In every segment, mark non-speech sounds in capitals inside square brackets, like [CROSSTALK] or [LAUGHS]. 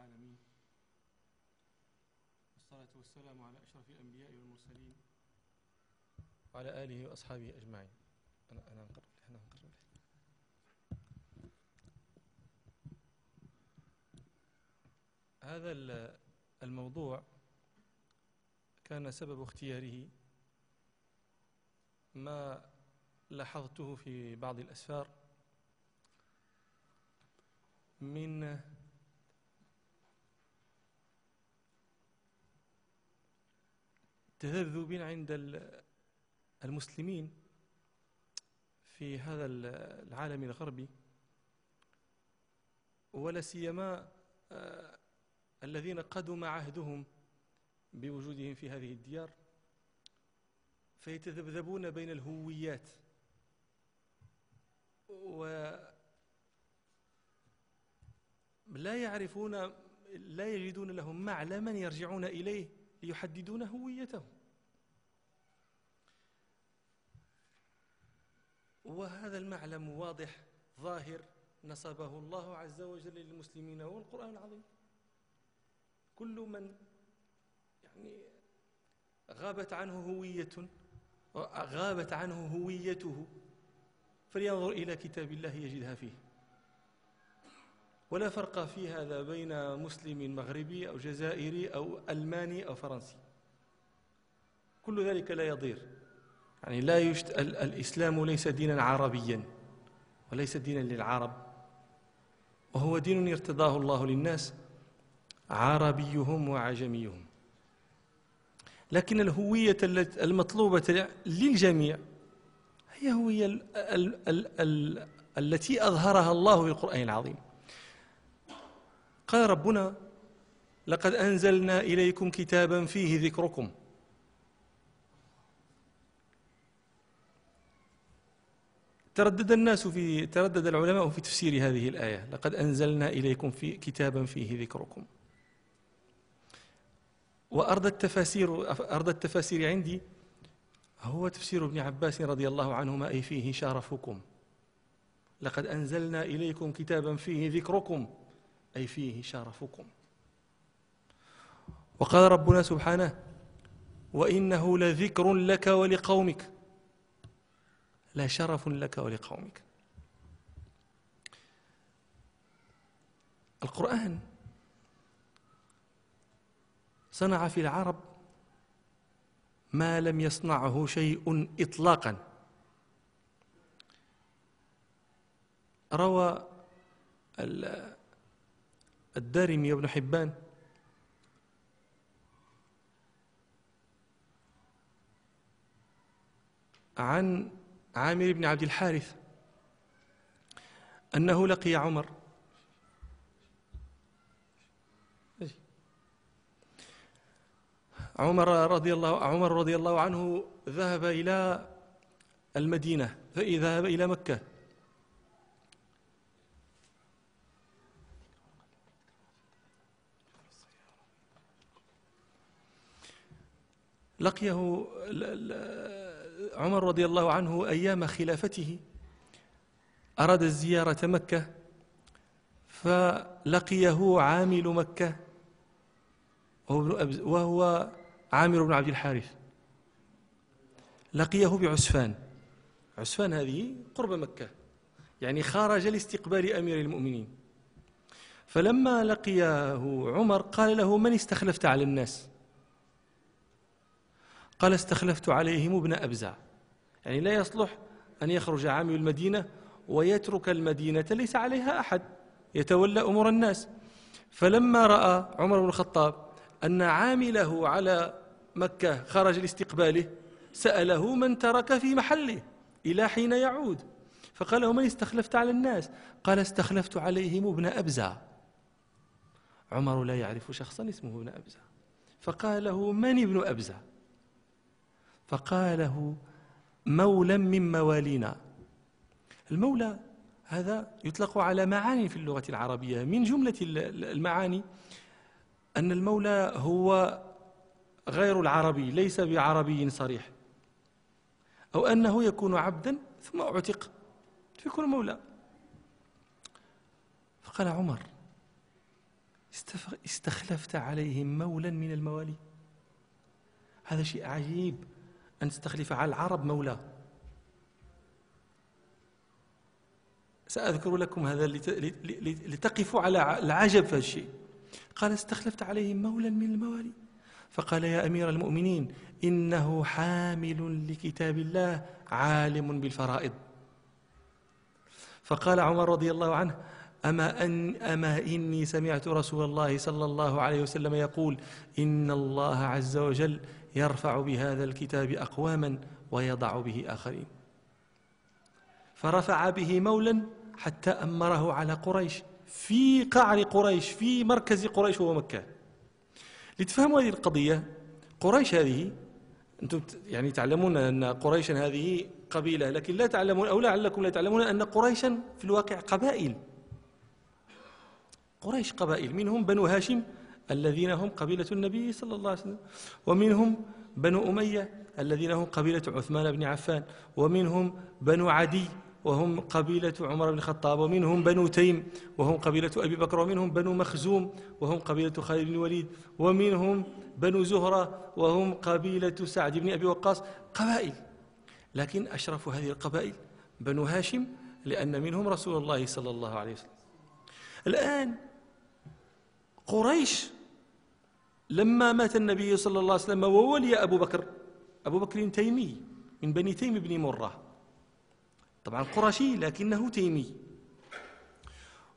العالمين. والصلاة والسلام على أشرف الأنبياء والمرسلين. وعلى آله وأصحابه أجمعين. أنا أنا نقرب أنا نقرب هذا الموضوع كان سبب اختياره ما لاحظته في بعض الأسفار من تذبذب عند المسلمين في هذا العالم الغربي ولا سيما آه، الذين قدم عهدهم بوجودهم في هذه الديار فيتذبذبون بين الهويات. و لا يعرفون لا يجدون لهم معلما يرجعون إليه. ليحددون هويتهم وهذا المعلم واضح ظاهر نصبه الله عز وجل للمسلمين هو القرآن العظيم. كل من يعني غابت عنه هوية غابت عنه هويته فلينظر إلى كتاب الله يجدها فيه. ولا فرق في هذا بين مسلم مغربي أو جزائري أو ألماني أو فرنسي. كل ذلك لا يضير. يعني لا يشت... الإسلام ليس دينا عربيا وليس دينا للعرب. وهو دين ارتضاه الله للناس عربيهم وعجميهم. لكن الهوية المطلوبة للجميع هي هوية ال ال ال ال التي أظهرها الله في القرآن العظيم. قال ربنا لقد أنزلنا إليكم كتابا فيه ذكركم. تردد الناس في تردد العلماء في تفسير هذه الآية لقد أنزلنا إليكم في كتابا فيه ذكركم. وأرض التفاسير أرض التفاسير عندي هو تفسير ابن عباس رضي الله عنهما أي فيه شرفكم. لقد أنزلنا إليكم كتابا فيه ذكركم. أي فيه شرفكم. وقال ربنا سبحانه وإنه لذكر لك ولقومك. لا شرف لك ولقومك. القرآن صنع في العرب ما لم يصنعه شيء إطلاقا. روى الدارمي وابن حبان. عن عامر بن عبد الحارث أنه لقي عمر. عمر رضي الله عمر رضي الله عنه ذهب إلى المدينة ذهب إلى مكة. لقيه عمر رضي الله عنه أيام خلافته أراد الزيارة مكة فلقيه عامل مكة وهو عامر بن عبد الحارث. لقيه بعسفان. عسفان هذه قرب مكة يعني خرج لاستقبال أمير المؤمنين. فلما لقيه عمر قال له من استخلفت على الناس؟ قال استخلفت عليهم ابن أبزع. يعني لا يصلح أن يخرج عامل المدينة ويترك المدينة ليس عليها أحد يتولى أمور الناس. فلما رأى عمر بن الخطاب أن عامله على مكة خرج لاستقباله سأله من ترك في محله إلى حين يعود. فقال له من استخلفت على الناس؟ قال استخلفت عليهم ابن أبزع. عمر لا يعرف شخصا اسمه ابن أبزع. فقال له من ابن أبزع؟ فقاله مولى من موالينا. المولى هذا يطلق على معاني في اللغة العربية. من جملة المعاني أن المولى هو غير العربي ليس بعربي صريح. أو أنه يكون عبدا ثم أعتق فيكون مولى. فقال عمر استخلفت عليهم مولا من الموالي. هذا شيء عجيب. أن تستخلف على العرب مولى سأذكر لكم هذا لتقفوا على العجب في الشيء. قال استخلفت عليهم مولا من الموالي. فقال يا أمير المؤمنين إنه حامل لكتاب الله عالم بالفرائض. فقال عمر رضي الله عنه أما, أن أما إني سمعت رسول الله صلى الله عليه وسلم يقول إن الله عز وجل يرفع بهذا الكتاب أقواما ويضع به آخرين. فرفع به مولا حتى أمره على قريش في قعر قريش في مركز قريش وهو مكة. لتفهموا هذه القضية قريش هذه أنتم يعني تعلمون أن قريشا هذه قبيلة لكن لا تعلمون أو لعلكم لا تعلمون أن قريشا في الواقع قبائل. قريش قبائل منهم بنو هاشم الذين هم قبيلة النبي صلى الله عليه وسلم. ومنهم بنو أمية الذين هم قبيلة عثمان بن عفان. ومنهم بنو عدي وهم قبيلة عمر بن الخطاب. ومنهم بنو تيم وهم قبيلة أبي بكر. ومنهم بنو مخزوم وهم قبيلة خالد بن الوليد. ومنهم بنو زهرة وهم قبيلة سعد بن أبي وقاص. قبائل. لكن أشرف هذه القبائل بنو هاشم لأن منهم رسول الله صلى الله عليه وسلم. الآن قريش لما مات النبي صلى الله عليه وسلم وولي أبو بكر أبو بكر تيمي من بني تيم بن مرة. طبعا قرشي لكنه تيمي.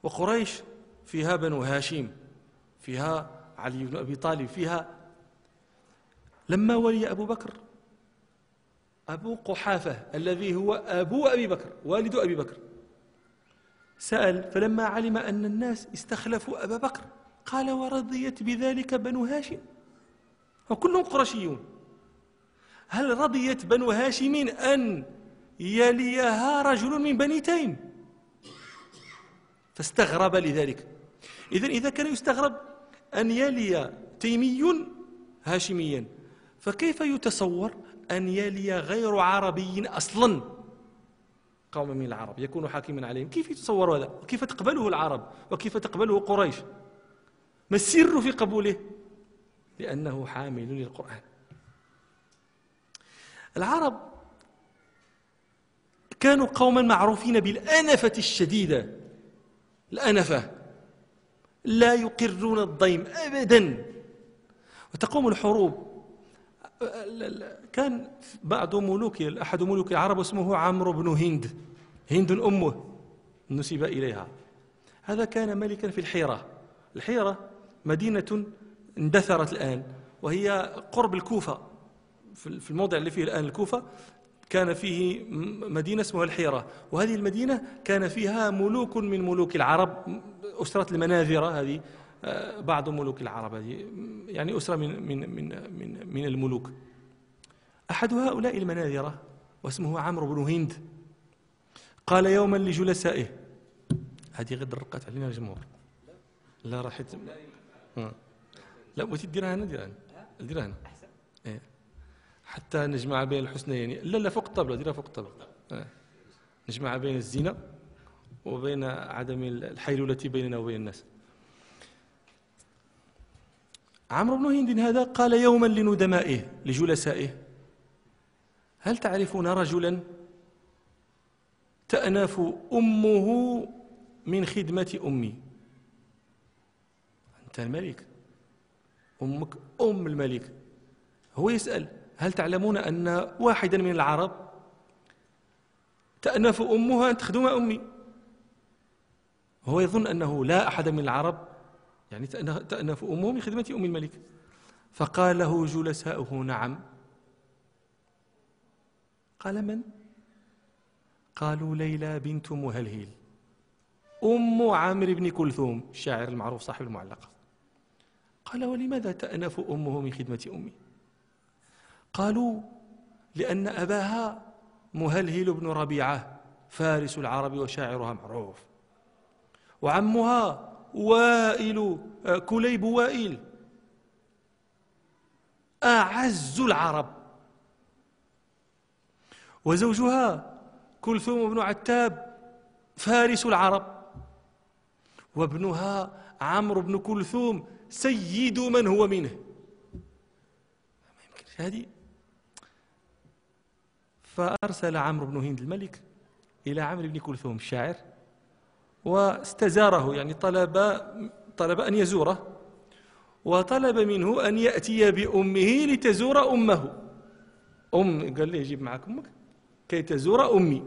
وقريش فيها بنو هاشم فيها علي بن أبي طالب فيها لما ولي أبو بكر أبو قحافة الذي هو أبو أبي بكر والد أبي بكر. سأل فلما علم أن الناس استخلفوا أبا بكر قال ورضيت بذلك بنو هاشم. وكلهم قرشيون. هل رضيت بنو هاشم أن يليها رجل من بني تيم؟ فاستغرب لذلك. إذن إذا كان يستغرب أن يلي تيمي هاشميا فكيف يتصور أن يلي غير عربي أصلا؟ قوم من العرب يكون حاكما عليهم. كيف يتصور هذا؟ وكيف تقبله العرب؟ وكيف تقبله قريش؟ ما السر في قبوله؟ لأنه حامل للقرآن. العرب كانوا قوما معروفين بالأنفة الشديدة. الأنفة. لا يقرون الضيم أبدا. وتقوم الحروب. كان بعض ملوك أحد ملوك العرب اسمه عمرو بن هند. هند أمه. نسب إليها. هذا كان ملكا في الحيرة. الحيرة مدينة اندثرت الآن وهي قرب الكوفة. في الموضع اللي فيه الآن الكوفة كان فيه مدينة اسمها الحيرة. وهذه المدينة كان فيها ملوك من ملوك العرب أسرة المناذرة هذه آه، بعض ملوك العرب هذه يعني أسرة من من من من, من الملوك. أحد هؤلاء المناذرة واسمه عمرو بن هند قال يوما لجلسائه هذه غد رقت علينا الجمهور لا راحت لا بغيتي ديرها هنا ديرها هنا هنا. إيه. حتى نجمع بين الحسنيين. لا لا فوق الطبلة ديرها فوق الطبلة. إيه. نجمع بين الزنا وبين عدم الحيلولة بيننا وبين الناس. عمرو بن هند هذا قال يوما لندمائه لجلسائه. هل تعرفون رجلا تأنف أمه من خدمة أمي؟ أنت الملك. أمك أم الملك. هو يسأل هل تعلمون أن واحدا من العرب تأنف أمها أن تخدم أمي؟ هو يظن أنه لا أحد من العرب يعني تأنف أمه من خدمة أم الملك. فقال له جلساؤه نعم. قال من؟ قالوا ليلى بنت مهلهيل. أم عامر بن كلثوم الشاعر المعروف صاحب المعلقة. قال ولماذا تأنف أمه من خدمة أمي؟ قالوا لأن أباها مهلهل بن ربيعة فارس العرب وشاعرها معروف. وعمها وائل كليب وائل. أعز العرب. وزوجها كلثوم بن عتاب فارس العرب. وابنها عمرو بن كلثوم سيد من هو منه. ما يمكنش. هذه فأرسل عمرو بن هند الملك إلى عمرو بن كلثوم الشاعر واستزاره يعني طلب طلب أن يزوره وطلب منه أن يأتي بأمه لتزور أمه. أم قال لي جيب معك أمك كي تزور أمي.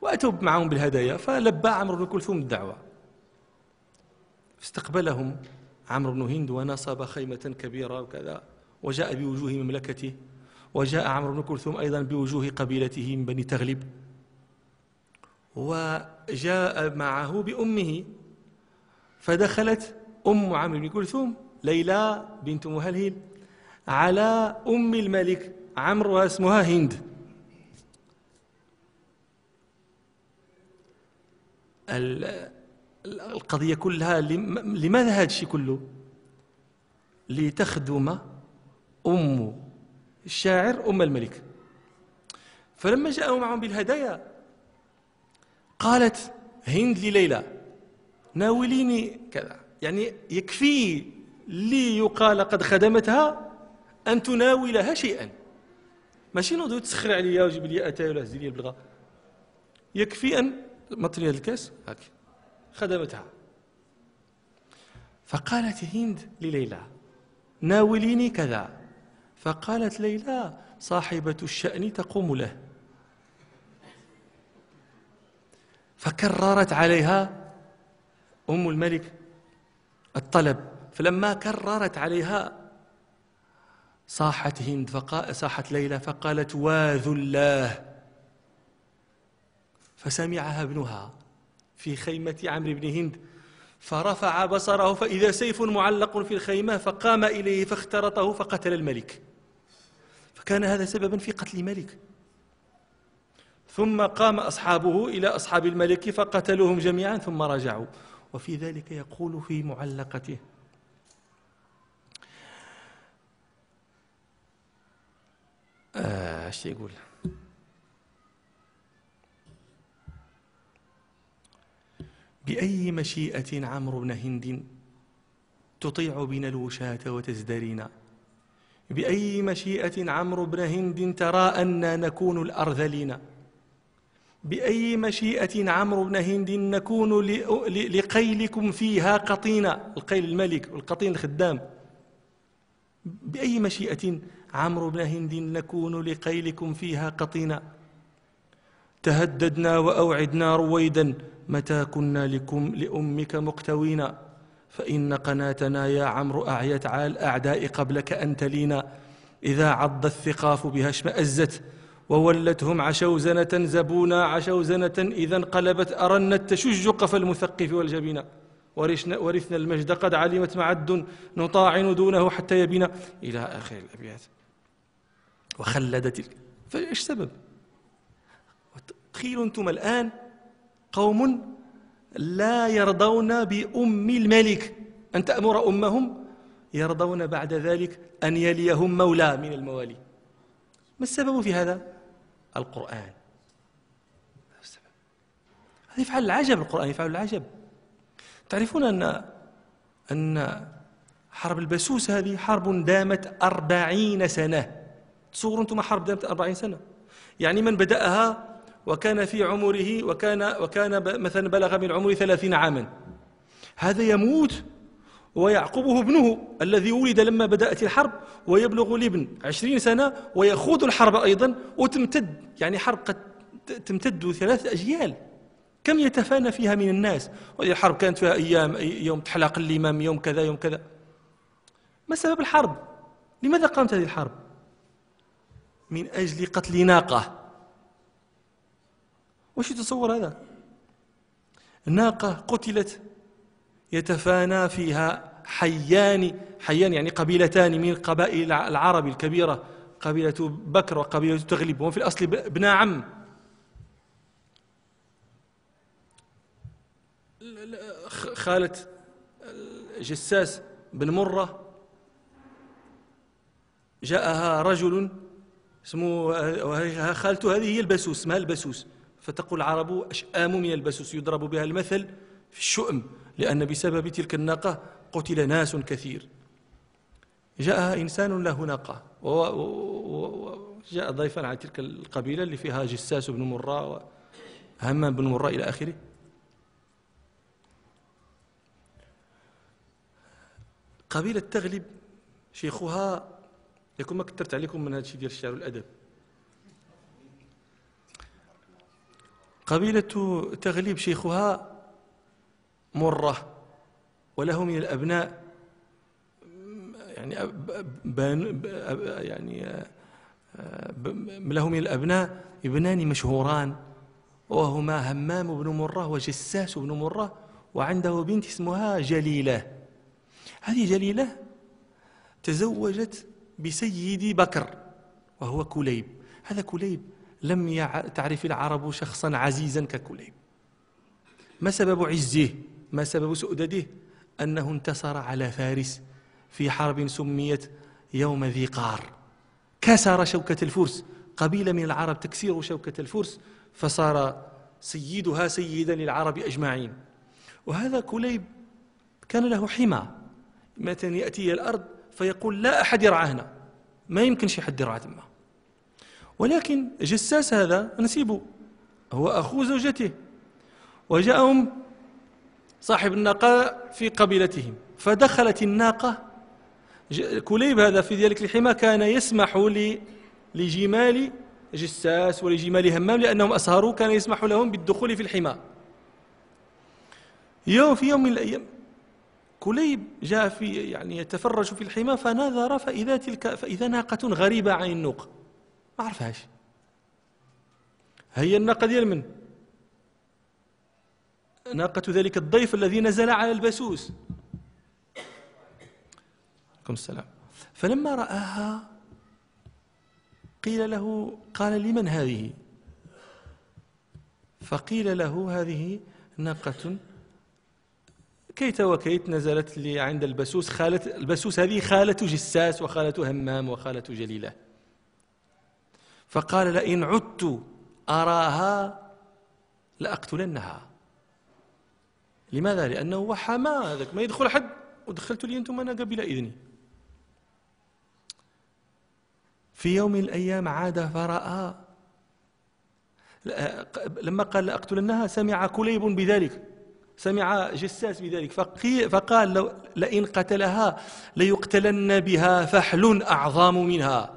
وأتوا معهم بالهدايا فلبى عمرو بن كلثوم الدعوة. استقبلهم. عمرو بن هند ونصب خيمة كبيرة وكذا وجاء بوجوه مملكته وجاء عمرو بن كلثوم أيضا بوجوه قبيلته من بني تغلب وجاء معه بأمه فدخلت أم عمرو بن كلثوم ليلى بنت مهلهل على أم الملك عمرو اسمها هند. القضية كلها لماذا هذا الشيء كله. لتخدم أم الشاعر أم الملك. فلما جاءوا معهم بالهدايا قالت هند لليلى ناوليني كذا. يعني يكفي لي يقال قد خدمتها أن تناولها شيئا. ماشي نوض تسخر عليا وجيب لي أتاي ولا هزي لي البلغه يكفي أن مطري هذا الكاس؟ هاك. خدمتها. فقالت هند لليلى ناوليني كذا. فقالت ليلى صاحبة الشأن تقوم له. فكررت عليها أم الملك الطلب. فلما كررت عليها صاحت هند فقا... صاحت ليلى فقالت واذ الله. فسمعها ابنها. في خيمة عمرو بن هند فرفع بصره فإذا سيف معلق في الخيمة فقام إليه فاخترطه فقتل الملك. فكان هذا سببا في قتل ملك ثم قام أصحابه إلى أصحاب الملك فقتلوهم جميعا ثم رجعوا. وفي ذلك يقول في معلقته آه، إيش يقول؟ بأي مشيئة عمرو بن هند تطيع بنا الوشاة وتزدرينا؟ بأي مشيئة عمرو بن هند ترى أنا نكون الأرذلين؟ بأي مشيئة عمرو بن هند نكون لقيلكم فيها قطينا؟ القيل الملك والقطين الخدام. بأي مشيئة عمرو بن هند نكون لقيلكم فيها قطينا؟ تهددنا وأوعدنا رويدا متى كنا لكم لأمك مقتوينا؟ فإن قناتنا يا عمرو أعيت على الأعداء قبلك أن تلينا. إذا عض الثقاف بها اشمأزت وولتهم عشوزنة زبونا عشوزنة إذا انقلبت أرنت تشج قف المثقف والجبين ورثنا, ورثنا المجد قد علمت معد نطاعن دونه حتى يبين إلى آخر الأبيات. وخلدت فإيش سبب؟ تخيلوا أنتم الآن؟ قوم لا يرضون بأم الملك. أن تأمر أمهم؟ يرضون بعد ذلك أن يليهم مولى من الموالي. ما السبب في هذا؟ القرآن. هذا يفعل العجب القرآن يفعل العجب. تعرفون أن أن حرب البسوس هذه حرب دامت أربعين سنة. تصوروا أنتم حرب دامت أربعين سنة. يعني من بدأها وكان في عمره وكان وكان مثلا بلغ من عمره ثلاثين عاما. هذا يموت ويعقبه ابنه الذي ولد لما بدأت الحرب ويبلغ الابن عشرين سنة ويخوض الحرب أيضا وتمتد يعني حرب قد تمتد ثلاث أجيال. كم يتفانى فيها من الناس؟ وهذه الحرب كانت فيها أيام يوم تحلق الإمام يوم كذا يوم كذا. ما سبب الحرب؟ لماذا قامت هذه الحرب؟ من أجل قتل ناقة. وش تصور هذا؟ ناقة قتلت يتفانى فيها حيان حيان يعني قبيلتان من قبائل العرب الكبيرة قبيلة بكر وقبيلة تغلب وهم في الأصل ابن عم. خالة جساس بن مرة جاءها رجل اسمه خالته هذه هي البسوس اسمها البسوس فتقول العرب أشآم من البسوس يضرب بها المثل في الشؤم لأن بسبب تلك الناقة قتل ناس كثير. جاء إنسان له ناقة وجاء ضيفا على تلك القبيلة اللي فيها جساس بن مراء وهمام بن مراء إلى آخره. قبيلة تغلب شيخها يكون ما كثرت عليكم من هذا الشيء ديال الشعر والأدب. قبيلة تغلب شيخها مرة وله من الأبناء يعني بان يعني له من الأبناء ابنان مشهوران وهما همام بن مرة وجساس بن مرة وعنده بنت اسمها جليلة. هذه جليلة تزوجت بسيد بكر وهو كليب. هذا كليب لم تعرف العرب شخصا عزيزا ككليب ما سبب عزه ما سبب سؤدده؟ أنه انتصر على فارس في حرب سميت يوم ذي قار. كسر شوكة الفرس. قبيلة من العرب تكسير شوكة الفرس فصار سيدها سيدا للعرب أجمعين. وهذا كليب كان له حمى. متى يأتي الأرض فيقول لا أحد يرعاهنا. ما يمكن شي حد يرعى تما ولكن جساس هذا نسيبه. هو أخو زوجته. وجاءهم صاحب الناقة في قبيلتهم. فدخلت الناقة. كليب هذا في ذلك الحمى كان يسمح لجمال جساس ولجمال همام لأنهم أسهروا كان يسمح لهم بالدخول في الحمى يوم في يوم من الأيام كليب جاء في يعني يتفرج في الحمى فنظر فإذا تلك فإذا ناقة غريبة عن النوق. ما عرفهاش هي الناقة ديال من؟ ناقة ذلك الضيف الذي نزل على البسوس عليكم السلام. فلما رآها قيل له قال لمن هذه؟ فقيل له هذه ناقة كيت وكيت نزلت لي عند البسوس خالة البسوس هذه خالة جساس وخالة همام وخالة جليلة. فقال لئن عدت أراها لأقتلنها. لماذا؟ لأنه هو حماه هذاك ما يدخل حد. ودخلت لي أنتم أنا قبل إذني. في يوم من الأيام عاد فرأى لما قال لأقتلنها سمع كليب بذلك سمع جساس بذلك. فقال لئن قتلها ليقتلن بها فحل أعظم منها.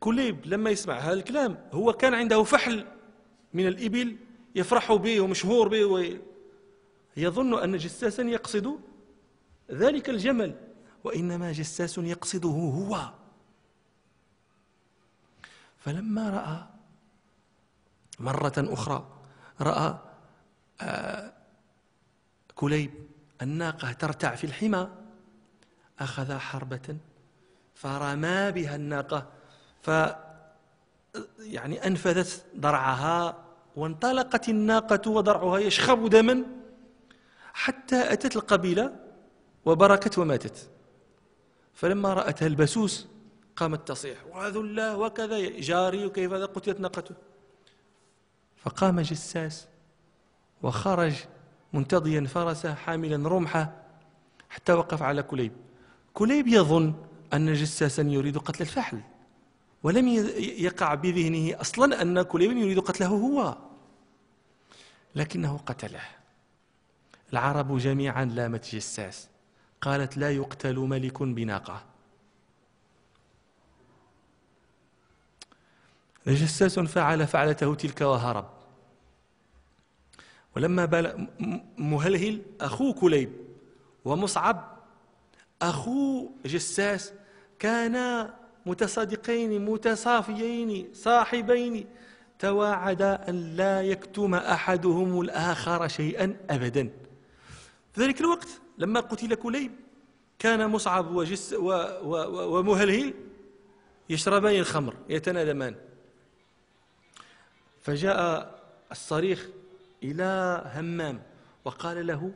كليب لما يسمع هذا الكلام هو كان عنده فحل من الإبل يفرح به ومشهور به يظن أن جساسا يقصد ذلك الجمل وإنما جساس يقصده هو. فلما رأى مرة أخرى رأى آه، كليب الناقة ترتع في الحمى أخذ حربة فرمى بها الناقة يعني أنفذت ضرعها وانطلقت الناقة وضرعها يشخب دما حتى أتت القبيلة وبركت وماتت. فلما رأتها البسوس قامت تصيح وذلا وكذا جاري وكيف هذا؟ قتلت ناقته. فقام جساس وخرج منتضيا فرسه حاملا رمحة حتى وقف على كليب. كليب يظن أن جساسا يريد قتل الفحل. ولم يقع بذهنه أصلا أن كليب يريد قتله هو. لكنه قتله. العرب جميعا لامت جساس قالت لا يقتل ملك بناقة. جساس فعل فعلته تلك وهرب. ولما بال مهلهل أخو كليب ومصعب أخو جساس كانا متصادقين متصافيين صاحبين. تواعدا أن لا يكتم أحدهم الآخر شيئا أبدا. في ذلك الوقت لما قتل كليب كان مصعب وجس و و ومهلهل يشربان الخمر يتنادمان. فجاء الصريخ إلى همام وقال له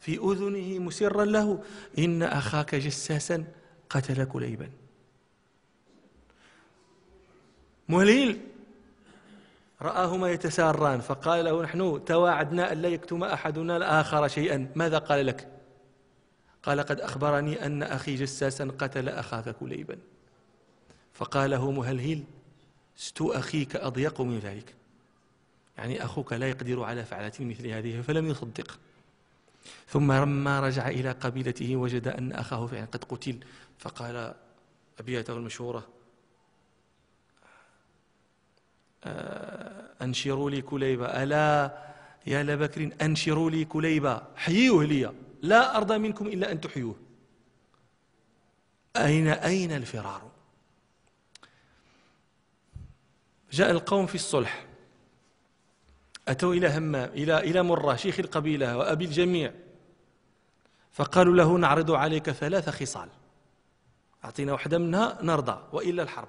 في أذنه مسرا له إن أخاك جساسا قتل كليبا. مهليل رآهما يتساران فقال له نحن تواعدنا أن لا يكتم أحدنا الآخر شيئا. ماذا قال لك؟ قال قد أخبرني أن أخي جساسا قتل أخاك كليبا. فقال له مهلهل ست أخيك أضيق من ذلك. يعني أخوك لا يقدر على فعلة مثل هذه فلم يصدق. ثم لما رجع إلى قبيلته وجد أن أخاه فعلا قد قتل. فقال أبياته المشهورة آه، أنشروا لي كليبة. ألا يا لبكر أنشروا لي كليبة. حيوه لي. لا أرضى منكم إلا أن تحيوه. أين أين الفرار؟ جاء القوم في الصلح. أتوا إلى همام إلى إلى مرة شيخ القبيلة وأبي الجميع. فقالوا له نعرض عليك ثلاث خصال. أعطينا واحدة منها نرضى. وإلا الحرب.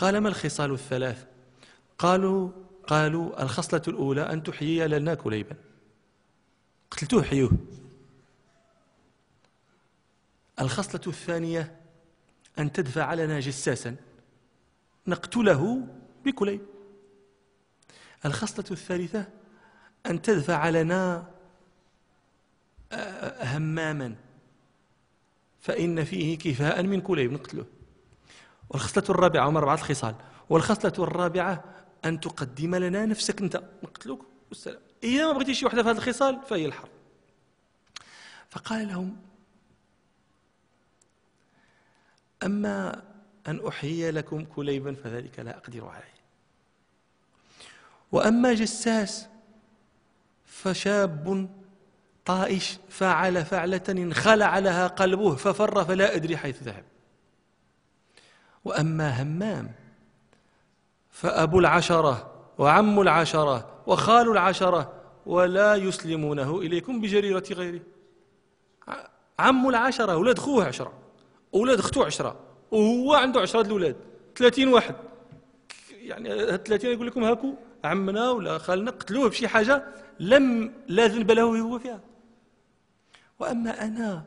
قال ما الخصال الثلاث؟ قالوا قالوا الخصلة الأولى أن تحيي لنا كليبا. قتلتوه حيوه الخصلة الثانية أن تدفع لنا جساسا نقتله بكليب. الخصلة الثالثة أن تدفع لنا آه، هماما فإن فيه كفاء من كليب. نقتله. والخصلة الرابعة هم أربعة الخصال. والخصلة الرابعة أن تقدم لنا نفسك. أنت نقتلوك والسلام. إذا ما بغيتي شي وحدة في هذه الخصال؟ فهي الحرب. فقال لهم أما أن أحيي لكم كليبا فذلك لا أقدر عليه. وأما جساس فشاب طائش فعل فعلة انخلع لها قلبه ففر فلا أدري حيث ذهب. وأما همام فأبو العشرة وعم العشرة وخال العشرة ولا يسلمونه إليكم بجريرة غيره. عم العشرة أولاد خوه عشرة أولاد أختو عشرة وهو عنده عشرة الأولاد ثلاثين واحد. يعني الثلاثين يقول لكم هاكو عمنا ولا خالنا قتلوه بشي حاجة لم لا ذنب له هو فيها. وأما أنا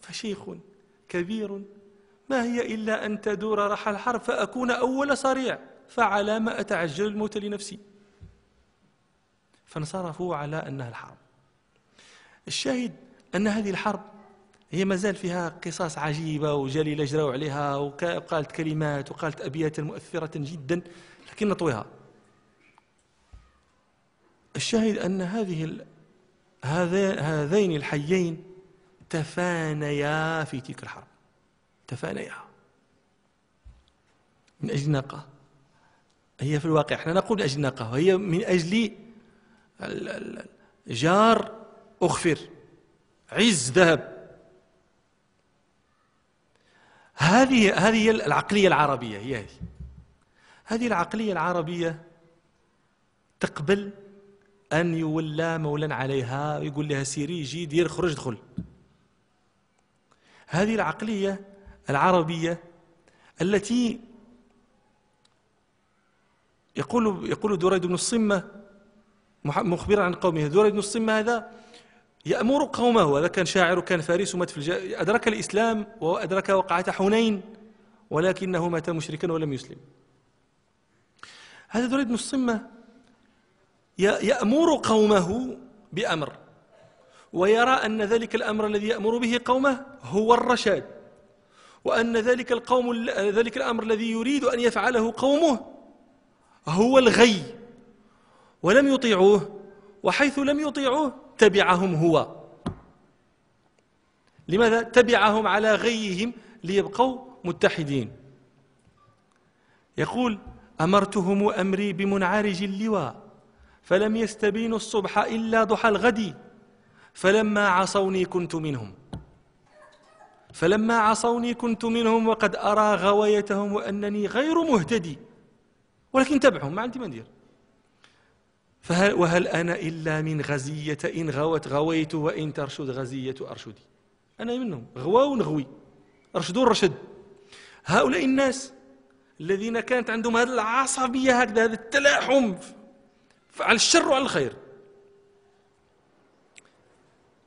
فشيخ كبير ما هي إلا أن تدور رحى الحرب فأكون أول صريع. فعلى ما أتعجل الموت لنفسي. فانصرفوا على أنها الحرب. الشاهد أن هذه الحرب هي ما زال فيها قصص عجيبة وجليلة جراو عليها وقالت كلمات وقالت أبيات مؤثرة جدا لكن نطويها. الشاهد أن هذه هذين الحيين تفانيا في تلك الحرب. تفانيا. من أجل ناقة هي في الواقع إحنا نقول من أجل ناقة وهي من أجل جار أخفر عز ذهب. هذه هذه العقلية العربية هي هذه. هذه العقلية العربية تقبل أن يولى مولا عليها ويقول لها سيري جي دير خرج دخل. هذه العقلية العربية التي يقول يقول دريد بن الصمة مخبرا عن قومه. دريد بن الصمة هذا يأمر قومه هذا كان شاعر وكان فارس ومات في الجا... أدرك الإسلام وأدرك وقعة حنين ولكنه مات مشركا ولم يسلم. هذا دريد بن الصمة يأمر قومه بأمر ويرى أن ذلك الأمر الذي يأمر به قومه هو الرشاد. وأن ذلك القوم ذلك الأمر الذي يريد أن يفعله قومه هو الغي ولم يطيعوه وحيث لم يطيعوه تبعهم هو. لماذا؟ تبعهم على غيهم ليبقوا متحدين. يقول أمرتهم أمري بمنعرج اللواء فلم يستبينوا الصبح إلا ضحى الغد فلما عصوني كنت منهم. فلما عصوني كنت منهم وقد أرى غوايتهم وأنني غير مهتدي. ولكن تبعهم ما عندي ما ندير فهل وهل أنا إلا من غزية إن غوت غويت وإن ترشد غزية أرشدي؟ أنا منهم. غواو نغوي. رشدوا الرشد هؤلاء الناس الذين كانت عندهم هذه العصبية هكذا هذا التلاحم على الشر وعلى الخير.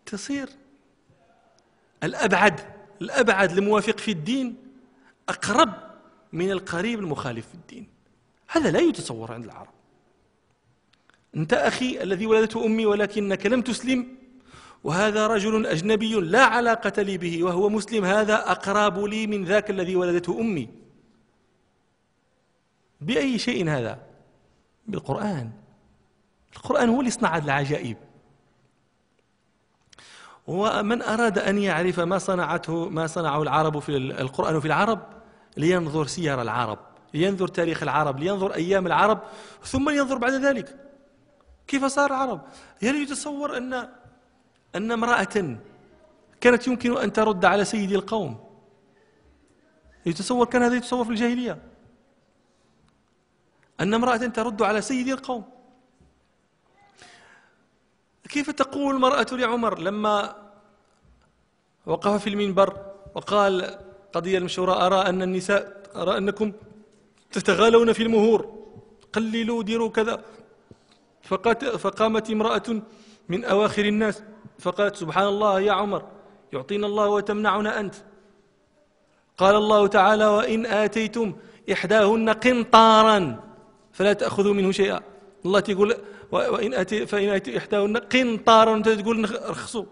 تصير الأبعد الأبعد الموافق في الدين أقرب من القريب المخالف في الدين. هذا لا يتصور عند العرب. أنت أخي الذي ولدته أمي ولكنك لم تسلم وهذا رجل أجنبي لا علاقة لي به وهو مسلم هذا أقرب لي من ذاك الذي ولدته أمي. بأي شيء هذا؟ بالقرآن. القرآن هو اللي صنع العجائب. ومن أراد أن يعرف ما صنعته ما صنعه العرب في القرآن في العرب لينظر سير العرب لينظر تاريخ العرب لينظر أيام العرب ثم ينظر بعد ذلك. كيف صار العرب؟ هل يتصور أن أن امرأة كانت يمكن أن ترد على سيد القوم؟ يتصور كان هذا يتصور في الجاهلية. أن امرأة ترد على سيد القوم. كيف تقول المرأة لعمر لما وقف في المنبر وقال قضية المشهورة أرى أن النساء أرى أنكم تتغالون في المهور قللوا ديروا كذا. فقامت امرأة من أواخر الناس فقالت سبحان الله يا عمر يعطينا الله وتمنعنا أنت. قال الله تعالى وإن آتيتم إحداهن قنطارا فلا تأخذوا منه شيئا. الله تقول وإن أتي فإن أتي إحداهن قنطارا أنت تقول رخصوا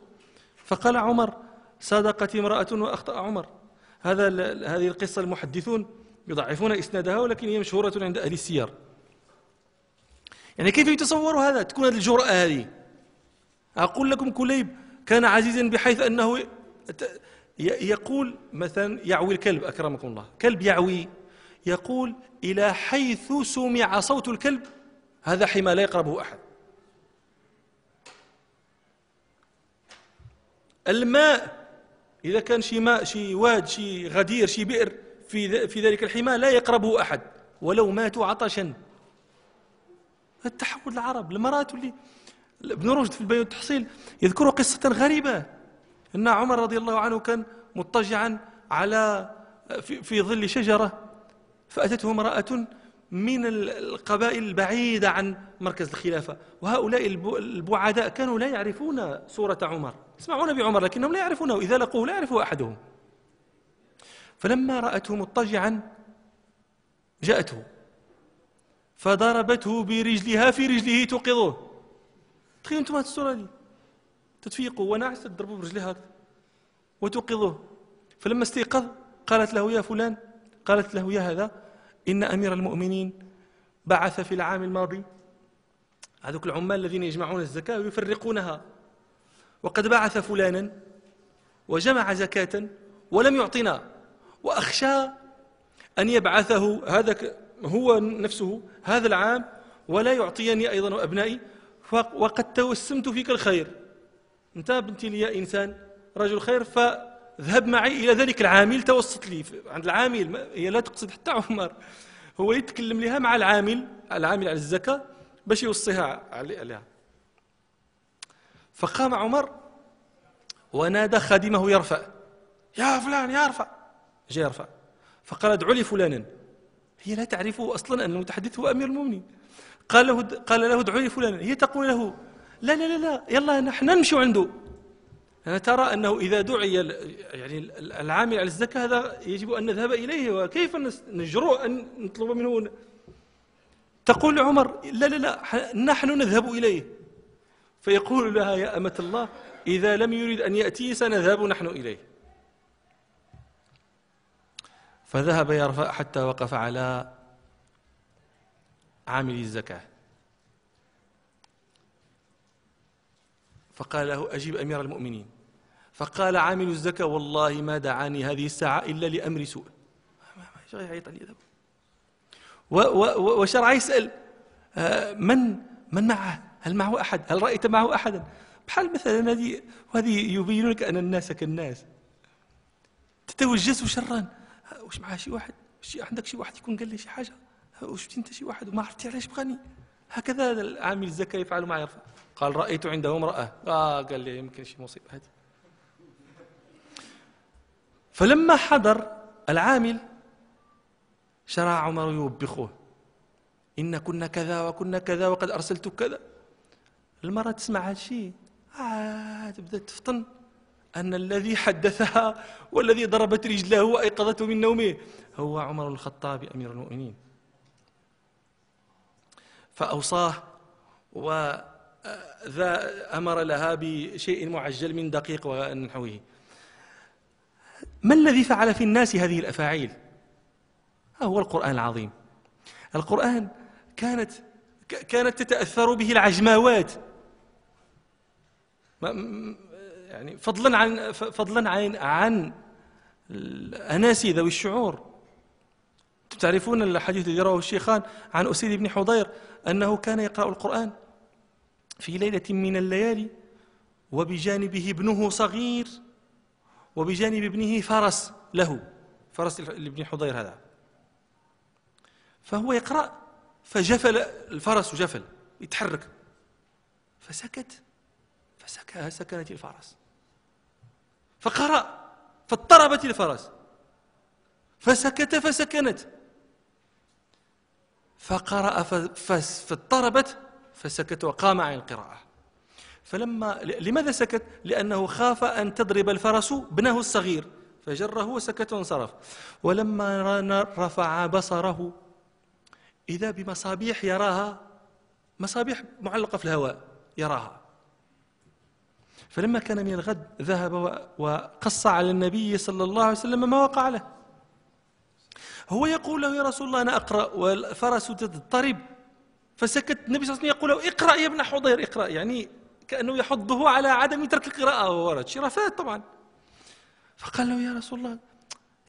فقال عمر صدقت امرأة وأخطأ عمر. هذا هذه القصة المحدثون يضعفون إسنادها ولكن هي مشهورة عند أهل السير. يعني كيف يتصور هذا؟ تكون هذه الجرأة هذه. أقول لكم كليب كان عزيزا بحيث أنه يقول مثلا يعوي الكلب أكرمكم الله. كلب يعوي. يقول إلى حيث سمع صوت الكلب هذا حما لا يقربه أحد. الماء إذا كان شي ماء شي واد شي غدير شي بئر في في ذلك الحمى لا يقربه أحد ولو ماتوا عطشا. التحول العرب المرات اللي ابن رشد في البيان والتحصيل يذكر قصة غريبة. أن عمر رضي الله عنه كان مضطجعا على في, في ظل شجرة فأتته امرأة من القبائل البعيدة عن مركز الخلافة. وهؤلاء البعداء كانوا لا يعرفون صورة عمر. يسمعون بعمر لكنهم لا يعرفونه. إذا لقوه لا يعرفه أحدهم. فلما رأته مضطجعا جاءته. فضربته برجلها في رجله توقظه تخيلوا أنتم هذه الصورة دي تتفيقوا ونعس تضربوا برجلها وتوقظه فلما استيقظ قالت له يا فلان قالت له يا هذا. إن أمير المؤمنين بعث في العام الماضي هذوك العمال الذين يجمعون الزكاة ويفرقونها. وقد بعث فلانا وجمع زكاة ولم يعطنا وأخشى أن يبعثه هذا هو نفسه هذا العام ولا يعطيني أيضا وأبنائي وقد توسمت فيك الخير. أنت بنتي لي إنسان رجل خير فذهب معي إلى ذلك العامل توسط لي عند العامل هي لا تقصد حتى عمر. هو يتكلم لها مع العامل العامل على الزكاة باش يوصيها عليها. فقام عمر ونادى خادمه يرفع. يا فلان يا ارفع جاء يرفع. فقال ادعوا لي فلانا. هي لا تعرف أصلا ان المتحدث هو أمير المؤمنين. قال له قال له ادعوا لي فلانا. هي تقول له لا لا لا لا يلا نحن نمشي عنده. أنا ترى أنه إذا دعي يعني العامل على الزكاة هذا يجب أن نذهب إليه وكيف نجرؤ أن نطلب منه؟ تقول عمر لا لا لا نحن نذهب إليه. فيقول لها يا أمة الله إذا لم يريد أن يأتي سنذهب نحن إليه. فذهب يرفع حتى وقف على عامل الزكاة. فقال له أجيب أمير المؤمنين. فقال عامل الزكاة والله ما دعاني هذه الساعة إلا لأمر سوء. وشرع يسأل آه، من من معه؟ هل معه أحد؟ هل رأيت معه أحدا؟ بحال مثلا هذه وهذه يبين لك أن الناس كالناس. تتوجس شرا. واش معاه شي واحد؟ شي عندك شي واحد يكون قال لي شي حاجة؟ وشفتي أنت شي واحد؟ وما عرفتي علاش بغاني. هكذا عامل الزكاة يفعل ما يرفع. قال رأيت عنده امرأة. آه قال لي يمكن شي مصيبة هذه. فلما حضر العامل شرع عمر يوبخه. إن كنا كذا وكنا كذا وقد أرسلت كذا. المرأة تسمع هذا الشيء. آه تبدأ تفطن. أن الذي حدثها والذي ضربت رجله وأيقظته من نومه هو عمر الخطاب أمير المؤمنين. فأوصاه وذا أمر لها بشيء معجل من دقيق ونحوه. ما الذي فعل في الناس هذه الأفاعيل؟ هو القرآن العظيم. القرآن كانت كانت تتأثر به العجماوات. يعني فضلا عن فضلا عن عن الأناسي ذوي الشعور تعرفون الحديث الذي رواه الشيخان عن أسيد بن حضير أنه كان يقرأ القرآن في ليلة من الليالي وبجانبه ابنه صغير. وبجانب ابنه فرس له فرس لابن حضير هذا. فهو يقرأ فجفل الفرس جفل يتحرك. فسكت فسكنت الفرس. فقرأ فاضطربت الفرس. فسكت فسكنت. فقرأ فاضطربت فسكت وقام عن القراءة. فلما لماذا سكت؟ لأنه خاف أن تضرب الفرس ابنه الصغير. فجره وسكت وانصرف. ولما رفع بصره إذا بمصابيح يراها مصابيح معلقة في الهواء يراها. فلما كان من الغد ذهب وقص على النبي صلى الله عليه وسلم ما وقع له. هو يقول له يا رسول الله أنا أقرأ والفرس تضطرب. فسكت. النبي صلى الله عليه وسلم يقول له اقرأ يا ابن حضير اقرأ. يعني كأنه يحضه على عدم ترك القراءة وورد شرفات طبعا. فقال له يا رسول الله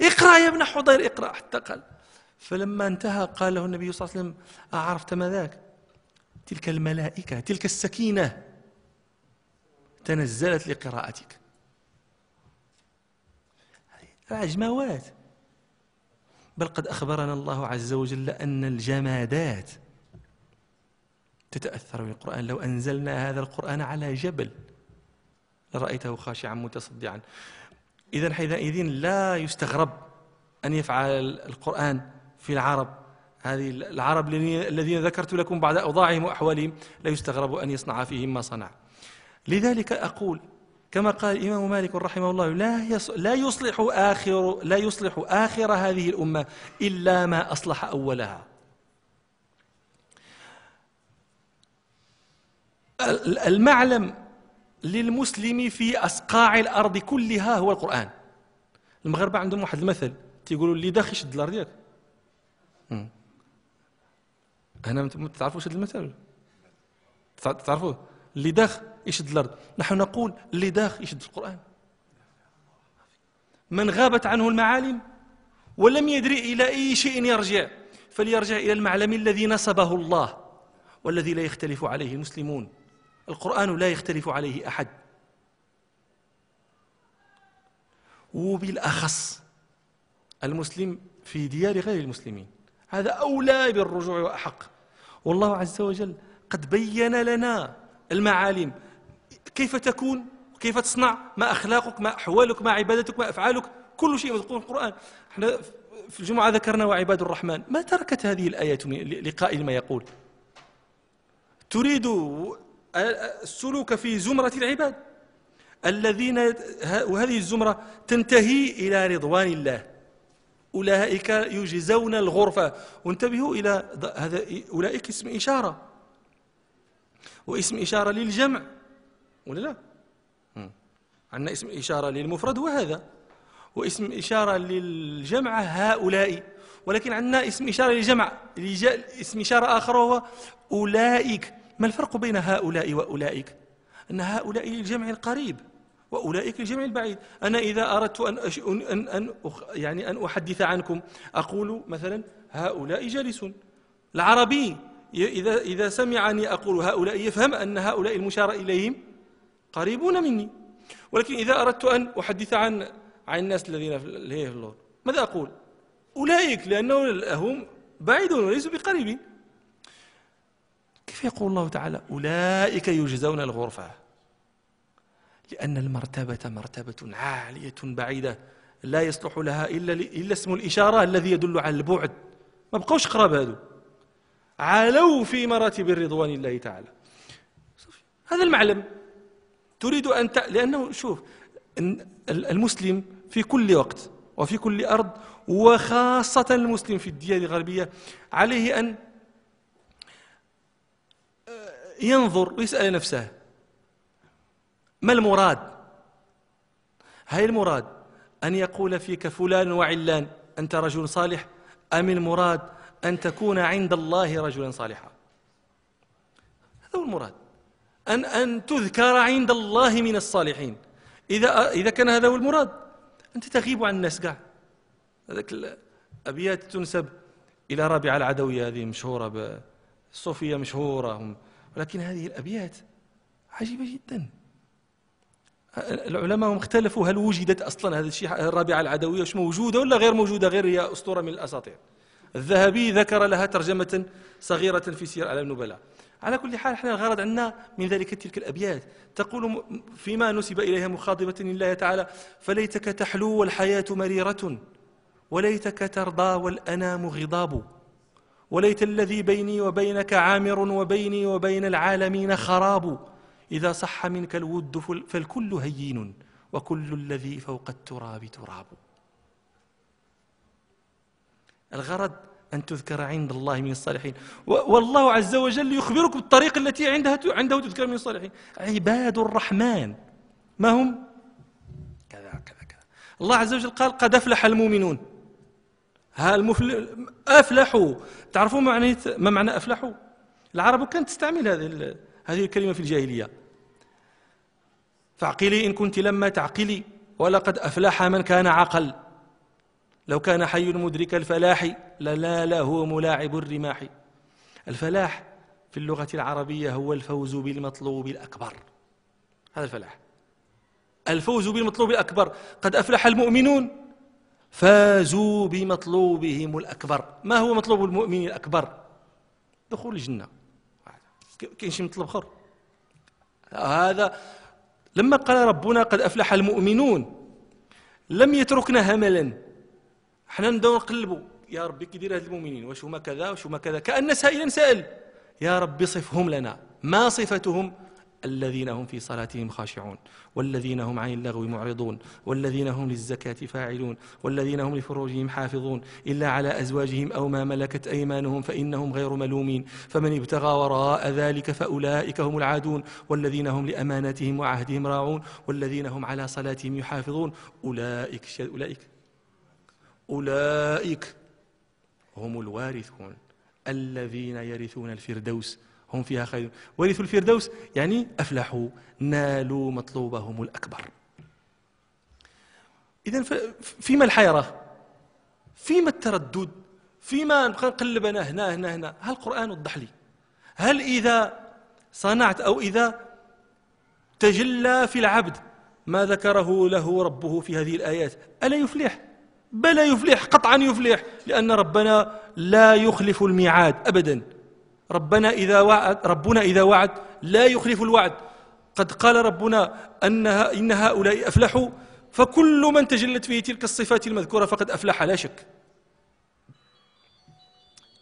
اقرأ يا ابن حضير اقرأ. حتى قال. فلما انتهى قال له النبي صلى الله عليه وسلم أعرفت ما ذاك؟ تلك الملائكة تلك السكينة تنزلت لقراءتك. العجماوات بل قد أخبرنا الله عز وجل أن الجمادات تتأثر بالقرآن. لو أنزلنا هذا القرآن على جبل لرأيته خاشعا متصدعا. إذا حينئذ لا يستغرب أن يفعل القرآن في العرب. هذه العرب الذين ذكرت لكم بعد أوضاعهم وأحوالهم لا يستغرب أن يصنع فيهم ما صنع. لذلك أقول كما قال الإمام مالك رحمه الله لا لا يصلح آخر لا يصلح آخر هذه الأمة إلا ما أصلح أولها. المعلم للمسلم في أسقاع الأرض كلها هو القرآن. المغاربة عندهم واحد المثل تيقولوا اللي داخل يشد الأرض ياك. هنا ما تعرفوش هذا المثل؟ تعرفوه؟ اللي داخل يشد الأرض. نحن نقول اللي داخل يشد القرآن. من غابت عنه المعالم ولم يدري إلى أي شيء يرجع فليرجع إلى المعلم الذي نصبه الله والذي لا يختلف عليه المسلمون. القرآن لا يختلف عليه أحد. وبالأخص المسلم في ديار غير المسلمين. هذا أولى بالرجوع وأحق. والله عز وجل قد بين لنا المعالم كيف تكون كيف تصنع ما أخلاقك ما أحوالك ما عبادتك ما أفعالك كل شيء مذكور في القرآن. إحنا في الجمعة ذكرنا وعباد الرحمن. ما تركت هذه الآية لقائل ما يقول؟ تريد السلوك في زمرة العباد. الذين وهذه الزمرة تنتهي إلى رضوان الله. أولئك يجزون الغرفة. وانتبهوا إلى هذا أولئك اسم إشارة. واسم إشارة للجمع. ولا لا؟ عندنا اسم إشارة للمفرد وهذا. واسم إشارة للجمع هؤلاء. ولكن عندنا اسم إشارة للجمع. اسم إشارة آخر وهو أولئك. ما الفرق بين هؤلاء وأولئك؟ أن هؤلاء للجمع القريب وأولئك للجمع البعيد. أنا إذا أردت أن, أش... أن, أن يعني أن أحدث عنكم أقول مثلا هؤلاء جالسون. العربي إذا إذا سمعني أقول هؤلاء يفهم أن هؤلاء المشار إليهم قريبون مني. ولكن إذا أردت أن أحدث عن عن الناس الذين في اللور ماذا أقول؟ أولئك لأنهم هم بعيدون وليسوا بقريبين. كيف يقول الله تعالى أولئك يجزون الغرفة؟ لأن المرتبة مرتبة عالية بعيدة لا يصلح لها إلا, إلا اسم الإشارة الذي يدل على البعد. ما بقوش قراب هذو علوا في مراتب الرضوان الله تعالى. هذا المعلم. تريد أن ت... لأنه شوف المسلم في كل وقت وفي كل أرض وخاصة المسلم في الديار الغربية عليه أن ينظر ويسأل نفسه ما المراد؟ هل المراد أن يقول فيك فلان وعلان أنت رجل صالح؟ أم المراد أن تكون عند الله رجلا صالحا؟ هذا هو المراد. أن أن تذكر عند الله من الصالحين. إذا إذا كان هذا هو المراد أنت تغيب عن الناس كاع هذاك الأبيات تنسب إلى رابعة العدوية هذه مشهورة الصوفية مشهورة ولكن هذه الأبيات عجيبة جدا. العلماء هم اختلفوا هل وجدت أصلا هذا الشيء الرابعة العدوية مش موجودة ولا غير موجودة غير هي أسطورة من الأساطير. الذهبي ذكر لها ترجمة صغيرة في سير على النبلاء. على كل حال إحنا الغرض عندنا من ذلك تلك الأبيات. تقول فيما نسب إليها مخاطبة لله تعالى فليتك تحلو والحياة مريرة وليتك ترضى والأنام غضاب. وليت الذي بيني وبينك عامر وبيني وبين العالمين خراب. إذا صح منك الود فالكل هين وكل الذي فوق التراب تراب. الغرض أن تذكر عند الله من الصالحين. والله عز وجل يخبرك بالطريق التي عندها عنده تذكر من الصالحين. عباد الرحمن. ما هم؟ كذا كذا كذا. الله عز وجل قال قد أفلح المؤمنون. ها المفل... أفلحوا. تعرفون معنى ما معنى أفلحوا؟ العرب كانت تستعمل هذه هذه الكلمة في الجاهلية. فاعقلي إن كنت لما تعقلي ولقد أفلح من كان عقل لو كان حي مدرك الفلاح لناله ملاعب الرماح. الفلاح في اللغة العربية هو الفوز بالمطلوب الأكبر. هذا الفلاح. الفوز بالمطلوب الأكبر. قد أفلح المؤمنون. فازوا بمطلوبهم الأكبر. ما هو مطلوب المؤمن الأكبر؟ دخول الجنة. كاين شي مطلب آخر؟ هذا لما قال ربنا قد أفلح المؤمنون لم يتركنا هملا. إحنا نبداو نقلبوا يا ربي كي دير هاد المؤمنين؟ واش هما كذا؟ واش هما كذا؟ كأن سائلا سائل. يا ربي صفهم لنا. ما صفتهم؟ الذين هم في صلاتهم خاشعون والذين هم عن اللغو معرضون والذين هم للزكاة فاعلون والذين هم لفروجهم حافظون إلا على أزواجهم أو ما ملكت أيمانهم فإنهم غير ملومين. فمن ابتغى وراء ذلك فأولئك هم العادون والذين هم لأماناتهم وعهدهم راعون والذين هم على صلاتهم يحافظون. أولئك أولئك أولئك هم الوارثون الذين يرثون الفردوس. هم فيها خير. ورثوا الفردوس يعني أفلحوا نالوا مطلوبهم الأكبر. إذا فيما الحيرة؟ فيما التردد؟ فيما نبقى نقلب أنا هنا هنا هنا؟ هل القرآن وضح لي؟ هل إذا صنعت أو إذا تجلى في العبد ما ذكره له ربه في هذه الآيات؟ ألا يفلح؟ بلى يفلح قطعا يفلح لأن ربنا لا يخلف الميعاد أبدا. ربنا إذا وعد ربنا إذا وعد لا يخلف الوعد. قد قال ربنا أنها إن هؤلاء أفلحوا فكل من تجلت فيه تلك الصفات المذكورة فقد أفلح لا شك.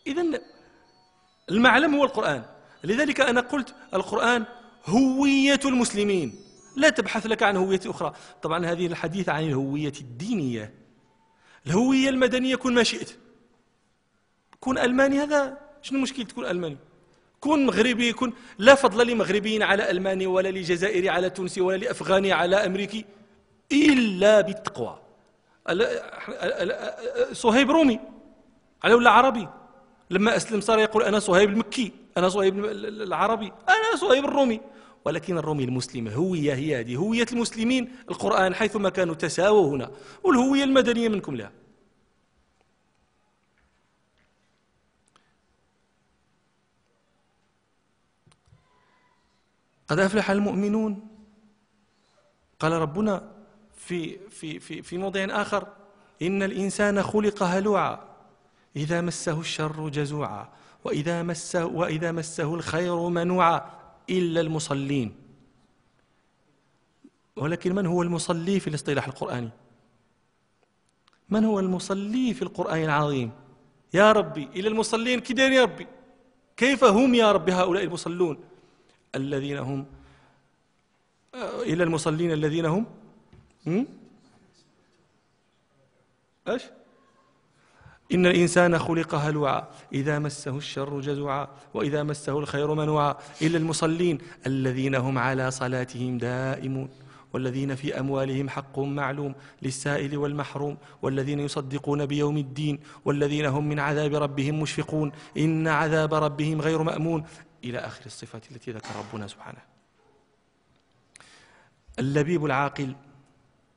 إذا المعلم هو القرآن. لذلك أنا قلت القرآن هوية المسلمين. لا تبحث لك عن هوية أخرى. طبعا هذه الحديث عن الهوية الدينية. الهوية المدنية كن ما شئت. كن ألماني هذا شنو المشكل تكون ألماني كن مغربي كن لا فضل لمغربي على ألماني ولا لجزائري على تونسي ولا لأفغاني على أمريكي إلا بالتقوى. صهيب رومي على ولا عربي. لما أسلم صار يقول أنا صهيب المكي أنا صهيب العربي أنا صهيب الرومي. ولكن الرومي المسلم هوية هي هذه هوية المسلمين القرآن حيثما كانوا تساووا هنا والهوية المدنية منكم لها. قد أفلح المؤمنون. قال ربنا في في في في موضع آخر إن الإنسان خلق هلوعا إذا مسه الشر جزوعا وإذا مسه وإذا مسه الخير منوعا إلا المصلين. ولكن من هو المصلي في الاصطلاح القرآني؟ من هو المصلي في القرآن العظيم؟ يا ربي إلى المصلين كدير يا ربي. كيف هم يا ربي هؤلاء المصلون؟ الذين هم إلى المصلين الذين هم؟ إيش؟ إن الإنسان خلق هلوعا إذا مسه الشر جزوعا وإذا مسه الخير منوعا إلا المصلين الذين هم على صلاتهم دائمون والذين في أموالهم حق معلوم للسائل والمحروم والذين يصدقون بيوم الدين والذين هم من عذاب ربهم مشفقون إن عذاب ربهم غير مأمون إلى آخر الصفات التي ذكر ربنا سبحانه. اللبيب العاقل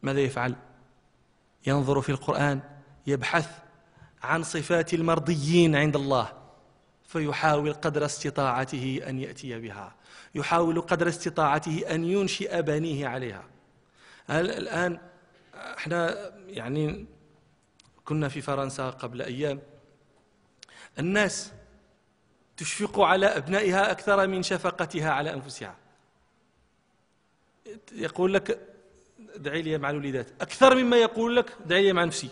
ماذا يفعل؟ ينظر في القرآن يبحث عن صفات المرضيين عند الله فيحاول قدر استطاعته أن يأتي بها. يحاول قدر استطاعته أن ينشئ بنيه عليها. الآن إحنا يعني كنا في فرنسا قبل أيام الناس تشفق على أبنائها أكثر من شفقتها على أنفسها. يقول لك دعي لي مع الوليدات. أكثر مما يقول لك دعي لي مع نفسي.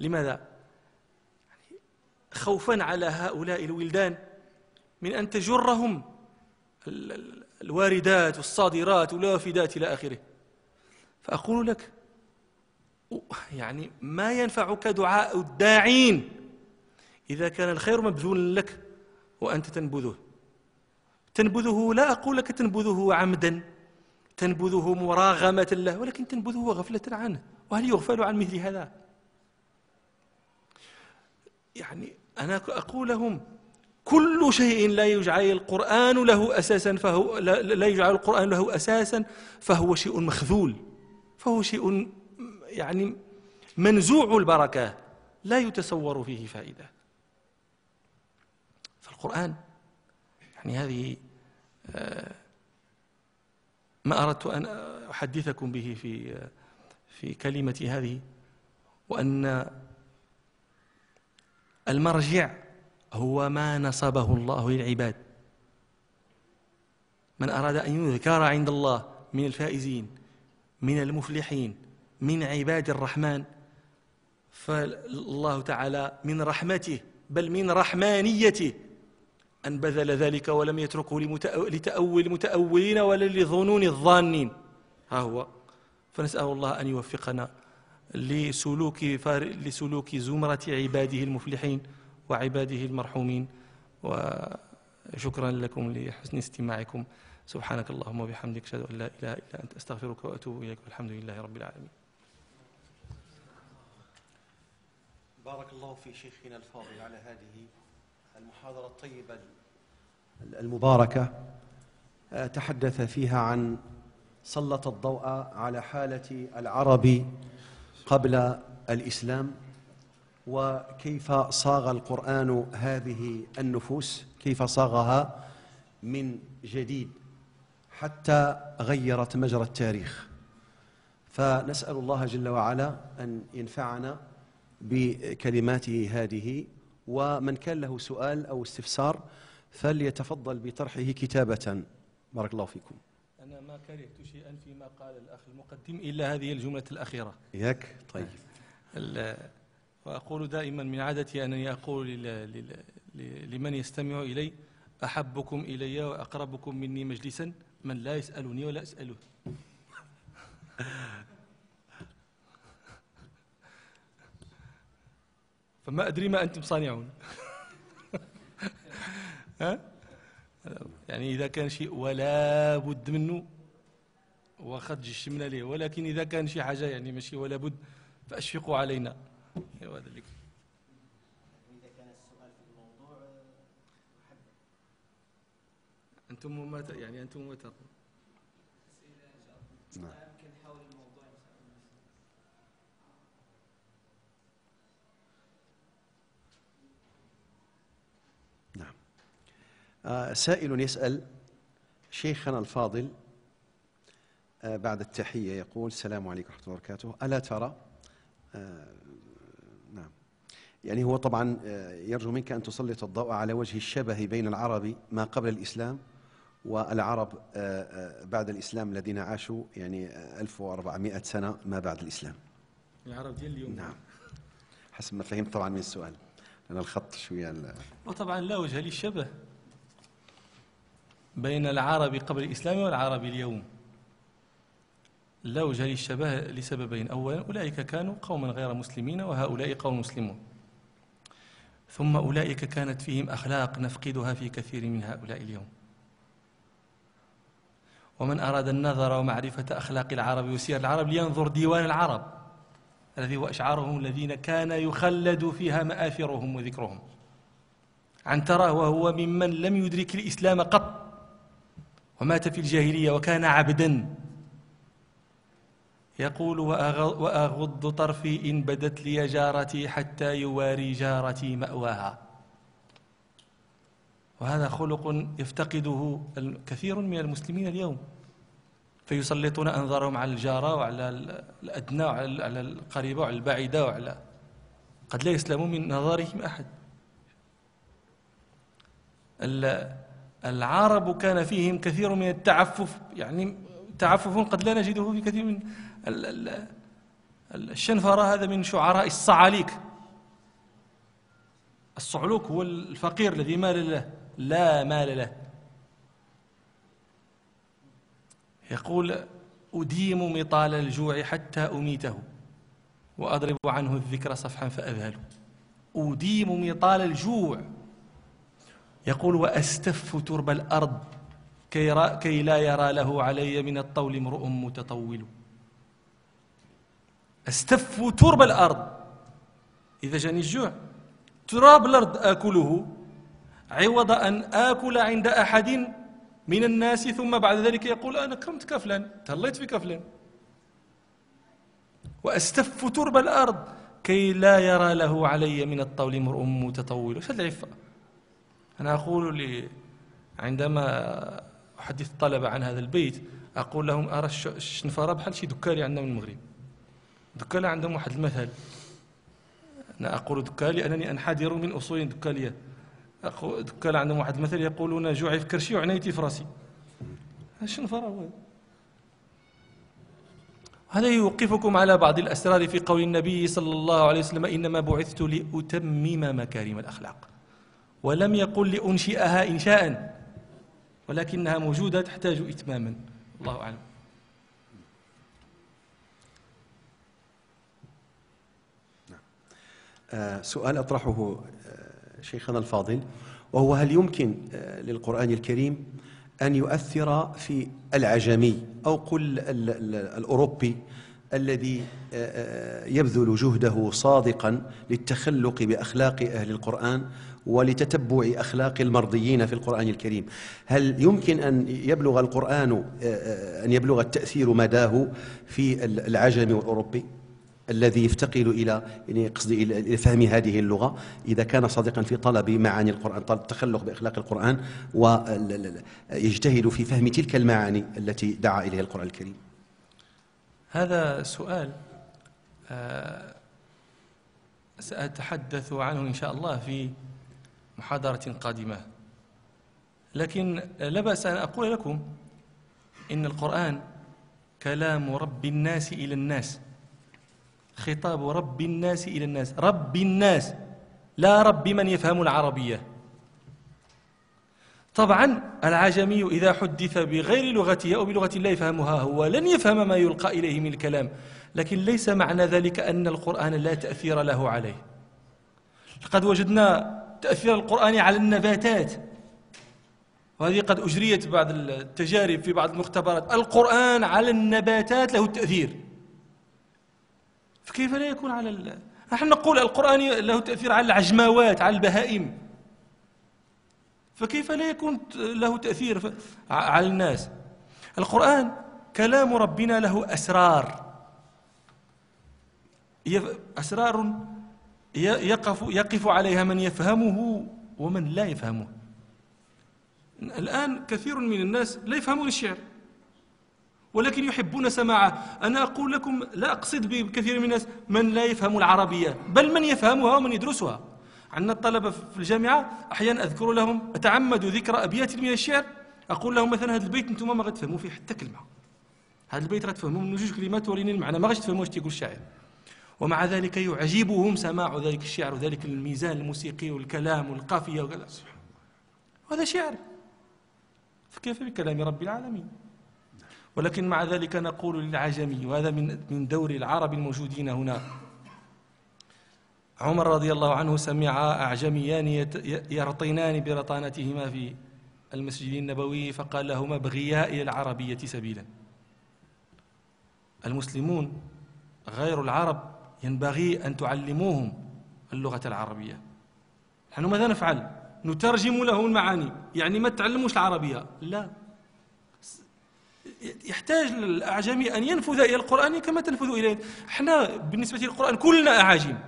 لماذا؟ خوفا على هؤلاء الولدان من أن تجرهم الواردات والصادرات والوافدات إلى آخره. فأقول لك يعني ما ينفعك دعاء الداعين إذا كان الخير مبذول لك وأنت تنبذه. تنبذه لا أقول لك تنبذه عمدا. تنبذه مراغمة له ولكن تنبذه غفلة عنه. وهل يغفل عن مثل هذا؟ يعني أنا أقول لهم كل شيء لا يجعل القرآن له أساسا فهو لا يجعل القرآن له أساسا فهو شيء مخذول. فهو شيء يعني منزوع البركة لا يتصور فيه فائدة. فالقرآن يعني هذه آه، ما أردت أن أحدثكم به في في كلمتي هذه وأن المرجع هو ما نصبه الله للعباد. من أراد أن يذكر عند الله من الفائزين من المفلحين من عباد الرحمن فالله تعالى من رحمته بل من رحمانيته أن بذل ذلك ولم يتركه لتأول المتأولين ولا لظنون الظانين. ها هو. فنسأل الله أن يوفقنا لسلوك لسلوك زمرة عباده المفلحين وعباده المرحومين. وشكرا لكم لحسن استماعكم. سبحانك اللهم وبحمدك أشهد أن لا إله إلا أنت أستغفرك وأتوب إليك والحمد لله رب العالمين. بارك الله في شيخنا الفاضل على هذه المحاضرة الطيبة. المباركة تحدث فيها عن سلط الضوء على حالة العرب قبل الإسلام وكيف صاغ القرآن هذه النفوس كيف صاغها من جديد حتى غيرت مجرى التاريخ. فنسأل الله جل وعلا أن ينفعنا بكلماته هذه ومن كان له سؤال أو استفسار فليتفضل بطرحه كتابة. بارك الله فيكم. أنا ما كرهت شيئا فيما قال الأخ المقدم إلا هذه الجملة الأخيرة. ياك طيب. وأقول دائما من عادتي أنني أقول لمن يستمع إلي أحبكم إلي وأقربكم مني مجلسا من لا يسألني ولا أسأله. [LAUGHS] فما أدري ما أنتم صانعون. [LAUGHS] ها؟ يعني إذا كان شيء ولا بد منه وقد جشمنا ليه. ولكن إذا كان شي حاجة يعني ماشي ولا بد فأشفقوا علينا. أيوة السؤال في الموضوع أنتم ما يعني أنتم تقول نعم آه، سائل يسأل شيخنا الفاضل آه، بعد التحية يقول السلام عليكم ورحمة الله وبركاته. ألا ترى؟ آه، نعم. يعني هو طبعا يرجو منك أن تسلط الضوء على وجه الشبه بين العرب ما قبل الإسلام والعرب بعد الإسلام الذين عاشوا يعني 1400 سنة ما بعد الإسلام. العرب ديال اليوم. نعم. حسب ما فهمت طبعا من السؤال لأن الخط شوية وطبعا لا وجه للشبه بين العرب قبل الإسلام والعرب اليوم. لا وجه للشبه لسببين. أولا أولئك كانوا قوما غير مسلمين وهؤلاء قوم مسلمون. ثم أولئك كانت فيهم أخلاق نفقدها في كثير من هؤلاء اليوم. ومن أراد النظر ومعرفة أخلاق العرب وسير العرب لينظر ديوان العرب الذي هو أشعارهم الذين كان يخلد فيها مآثرهم وذكرهم. عنترة وهو ممن لم يدرك الإسلام قط. ومات في الجاهلية وكان عبدا. يقول وأغض طرفي إن بدت لي جارتي حتى يواري جارتي مأواها. وهذا خلق يفتقده الكثير من المسلمين اليوم. فيسلطون أنظارهم على الجارة وعلى الأدنى وعلى القريبة وعلى البعيدة وعلى قد لا يسلم من نظرهم أحد. العرب كان فيهم كثير من التعفف يعني تعفف قد لا نجده في كثير من الشنفرة هذا من شعراء الصعاليك. الصعلوك هو الفقير الذي مال له لا مال له. يقول أديم مطال الجوع حتى أميته وأضرب عنه الذكر صفحا فأذهل أديم مطال الجوع. يقول وأستف ترب الأرض كي, كي لا يرى له علي من الطول امرؤ متطول. أستف ترب الأرض. إذا جاني الجوع. تراب الأرض آكله. عوض أن آكل عند أحد من الناس ثم بعد ذلك يقول أنا كرمتك فلان تهليت فيك فلان وأستف ترب الأرض كي لا يرى له علي من الطول امرؤ متطول. وش العفة؟ أنا أقول لي عندما أحدث الطلبة عن هذا البيت أقول لهم أرى الشنفرة بحال شي دكالي عندنا من المغرب. دكالة عندهم واحد المثل. أنا أقول دكالي أنني أنحدر من أصول دكالية دكالة عندهم واحد المثل يقولون جوعي في كرشي وعنايتي في راسي. الشنفرة هو. هذا يوقفكم على بعض الأسرار في قول النبي صلى الله عليه وسلم إنما بعثت لأتمم مكارم الأخلاق. ولم يقل لأنشئها إنشاء ولكنها موجودة تحتاج إتماما. الله أعلم. آه، سؤال أطرحه آه، شيخنا الفاضل وهو هل يمكن آه، للقرآن الكريم أن يؤثر في العجمي أو قل الأوروبي الذي يبذل جهده صادقا للتخلق بأخلاق أهل القرآن ولتتبع أخلاق المرضيين في القرآن الكريم هل يمكن أن يبلغ القرآن أن يبلغ التأثير مداه في العجم والأوروبي؟ الذي يفتقر إلى يعني قصدي إلى فهم هذه اللغة إذا كان صادقا في طلب معاني القرآن طلب التخلق بأخلاق القرآن ويجتهد في فهم تلك المعاني التي دعا إليها القرآن الكريم. هذا سؤال آه، سأتحدث عنه إن شاء الله في محاضرة قادمة. لكن لا بأس أن أقول لكم إن القرآن كلام رب الناس إلى الناس. خطاب رب الناس إلى الناس رب الناس لا رب من يفهم العربية طبعا العجمي إذا حدث بغير لغته أو بلغة لا يفهمها هو لن يفهم ما يلقى إليه من الكلام لكن ليس معنى ذلك أن القرآن لا تأثير له عليه لقد وجدنا تأثير القرآن على النباتات. وهذه قد أجريت بعض التجارب في بعض المختبرات. القرآن على النباتات له التأثير فكيف لا يكون على ال... نحن نقول القرآن له تأثير على العجماوات على البهائم. فكيف لا يكون له تأثير على الناس؟ القرآن كلام ربنا له أسرار. أسرار يقف, يقف عليها من يفهمه ومن لا يفهمه. الآن كثير من الناس لا يفهمون الشعر ولكن يحبون سماعه. أنا أقول لكم لا أقصد بكثير من الناس من لا يفهم العربية بل من يفهمها ومن يدرسها. عندنا الطلبة في الجامعة أحيانا أذكر لهم أتعمد ذكر أبيات من الشعر. أقول لهم مثلا هذا البيت أنتم ما غتفهموا فيه حتى كلمة. هذا البيت غتفهموا من جوج كلمات وريني المعنى ما غاش تفهموا واش تيقول الشاعر. ومع ذلك يعجبهم سماع ذلك الشعر وذلك الميزان الموسيقي والكلام والقافية وكذا هذا شعر. فكيف بكلام رب العالمين؟ ولكن مع ذلك نقول للعجمي وهذا من من دور العرب الموجودين هنا. عمر رضي الله عنه سمع أعجميان يرطنان برطانتهما في المسجد النبوي فقال لهما ابغيا إلى العربية سبيلا. المسلمون غير العرب ينبغي أن تعلموهم اللغة العربية. نحن ماذا نفعل؟ نترجم له المعاني. يعني ما تعلموش العربية. لا. يحتاج الأعجمي أن ينفذ إلى القرآن كما تنفذ إليه إحنا بالنسبة للقرآن كلنا أعاجم.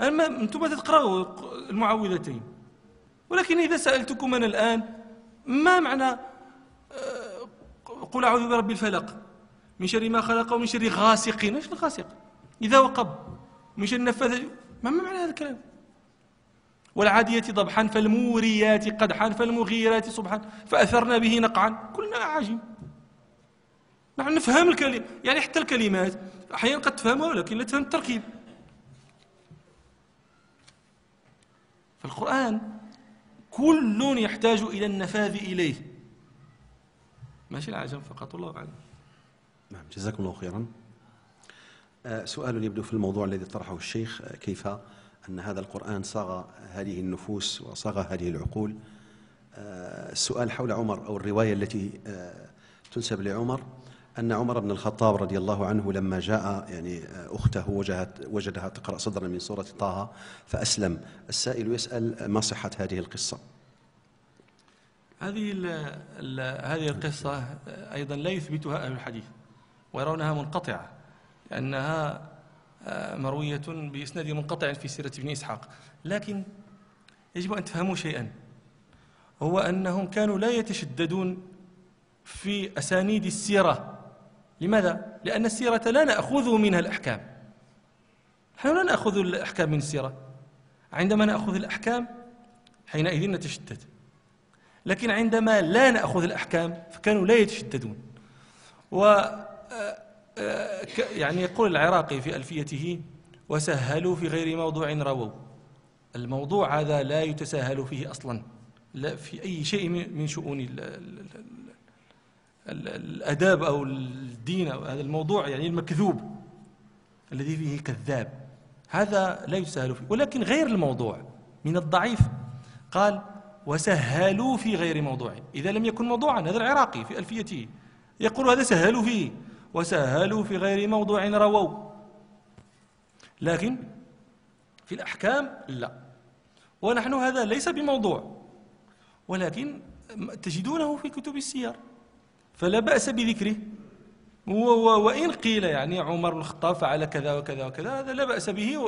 أما أنتم تقرأوا المعوذتين. ولكن إذا سألتكم أنا الآن ما معنى آه، قل أعوذ برب الفلق؟ من شر ما خلق ومن شر غاسق إيش الغاسق؟ إذا وقب من شر النفاث ما معنى هذا الكلام؟ والعادية ضبحا فالموريات قدحا فالمغيرات صبحا فأثرنا به نقعا كلنا أعاجم نحن نفهم الكلمة يعني حتى الكلمات أحيانا قد تفهمها ولكن لا تفهم التركيب. فالقرآن كل يحتاج إلى النفاذ إليه. ماشي العجم فقط الله أعلم. نعم جزاكم الله خيرا. سؤال يبدو في الموضوع الذي طرحه الشيخ آه، كيف أن هذا القرآن صاغ هذه النفوس وصاغ هذه العقول. آه، السؤال حول عمر أو الرواية التي تنسب لعمر. أن عمر بن الخطاب رضي الله عنه لما جاء يعني أخته وجدت وجدها تقرأ صدرا من سورة طه فأسلم. السائل يسأل ما صحة هذه القصة؟ هذه هذه القصة أيضا لا يثبتها أهل الحديث ويرونها منقطعة. لأنها آه، مروية بإسناد منقطع في سيرة ابن إسحاق. لكن يجب أن تفهموا شيئا. هو أنهم كانوا لا يتشددون في أسانيد السيرة. لماذا؟ لأن السيرة لا نأخذ منها الأحكام. نحن لا نأخذ الأحكام من السيرة. عندما نأخذ الأحكام حينئذ نتشدد. لكن عندما لا نأخذ الأحكام فكانوا لا يتشددون. و آه، يعني يقول العراقي في ألفيته وسهلوا في غير موضوع رووا. الموضوع هذا لا يتساهل فيه أصلا لا في أي شيء من شؤون الأداب أو الدين أو هذا الموضوع يعني المكذوب الذي فيه كذاب. هذا لا يسهل فيه. ولكن غير الموضوع من الضعيف قال وسهلوا في غير موضوع. إذا لم يكن موضوعا هذا العراقي في ألفيته يقول هذا سهلوا فيه. وسهلوا في غير موضوع رووا. لكن في الأحكام لا. ونحن هذا ليس بموضوع. ولكن تجدونه في كتب السير. فلا بأس بذكره. وإن قيل يعني عمر بن الخطاب فعل كذا وكذا وكذا هذا لا بأس به.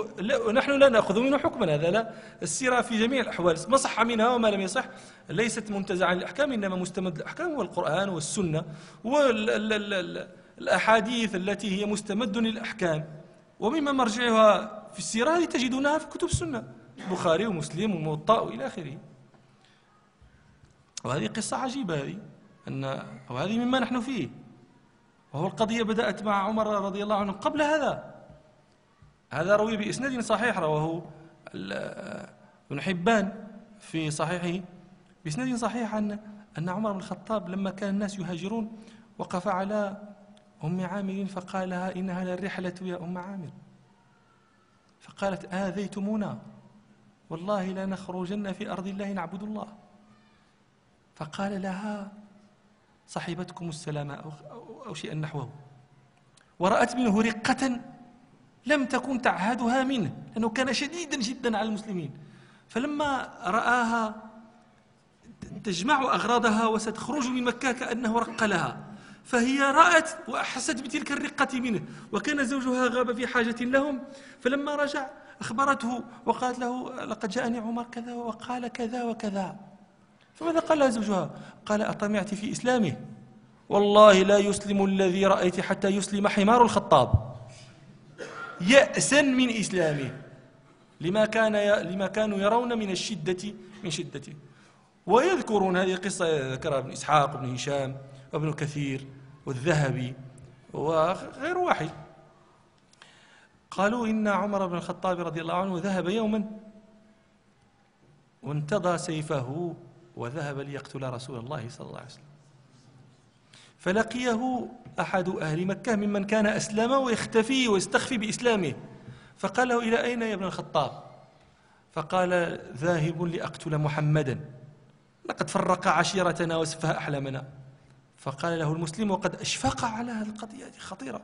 ونحن لا نأخذ منه حكما. هذا لا. السيرة في جميع الأحوال. ما صح منها وما لم يصح ليست منتزعا للأحكام إنما مستمد الأحكام هو القرآن والسنة والأحاديث التي هي مستمد للأحكام. ومما مرجعها في السيرة هذه تجدونها في كتب السنة البخاري ومسلم وموطأ وإلى آخره. وهذه قصة عجيبة هذه أن وهذه مما نحن فيه. وهو القضية بدأت مع عمر رضي الله عنه قبل هذا. هذا روي بإسناد صحيح رواه ابن حبان في صحيحه. بإسناد صحيح أن أن عمر بن الخطاب لما كان الناس يهاجرون وقف على أم عامر فقال لها إنها للرحلة يا أم عامر. فقالت آذيتمونا؟ والله لا نخرجن في أرض الله نعبد الله. فقال لها صحبتكم السلامة أو شيئا نحوه. ورأت منه رقة لم تكن تعهدها منه لأنه كان شديدا جدا على المسلمين. فلما رآها تجمع أغراضها وستخرج من مكة كأنه رق لها. فهي رأت وأحست بتلك الرقة منه. وكان زوجها غاب في حاجة لهم فلما رجع أخبرته وقالت له لقد جاءني عمر كذا وقال كذا وكذا. فماذا قال لها زوجها؟ قال أطمعت في إسلامه. والله لا يسلم الذي رأيت حتى يسلم حمار الخطاب. يأسا من إسلامه. لما كان لما كانوا يرون من الشدة من شدته. ويذكرون هذه القصة ذكرها ابن إسحاق وابن هشام. وابن كثير والذهبي وغير واحد. قالوا إن عمر بن الخطاب رضي الله عنه ذهب يوما وانتضى سيفه وذهب ليقتل رسول الله صلى الله عليه وسلم. فلقيه أحد أهل مكة ممن كان أسلم ويختفي ويستخفي بإسلامه. فقال له إلى أين يا ابن الخطاب؟ فقال ذاهب لأقتل محمدا. لقد فرق عشيرتنا وسفه أحلامنا. فقال له المسلم وقد أشفق على هذه القضية خطيرة.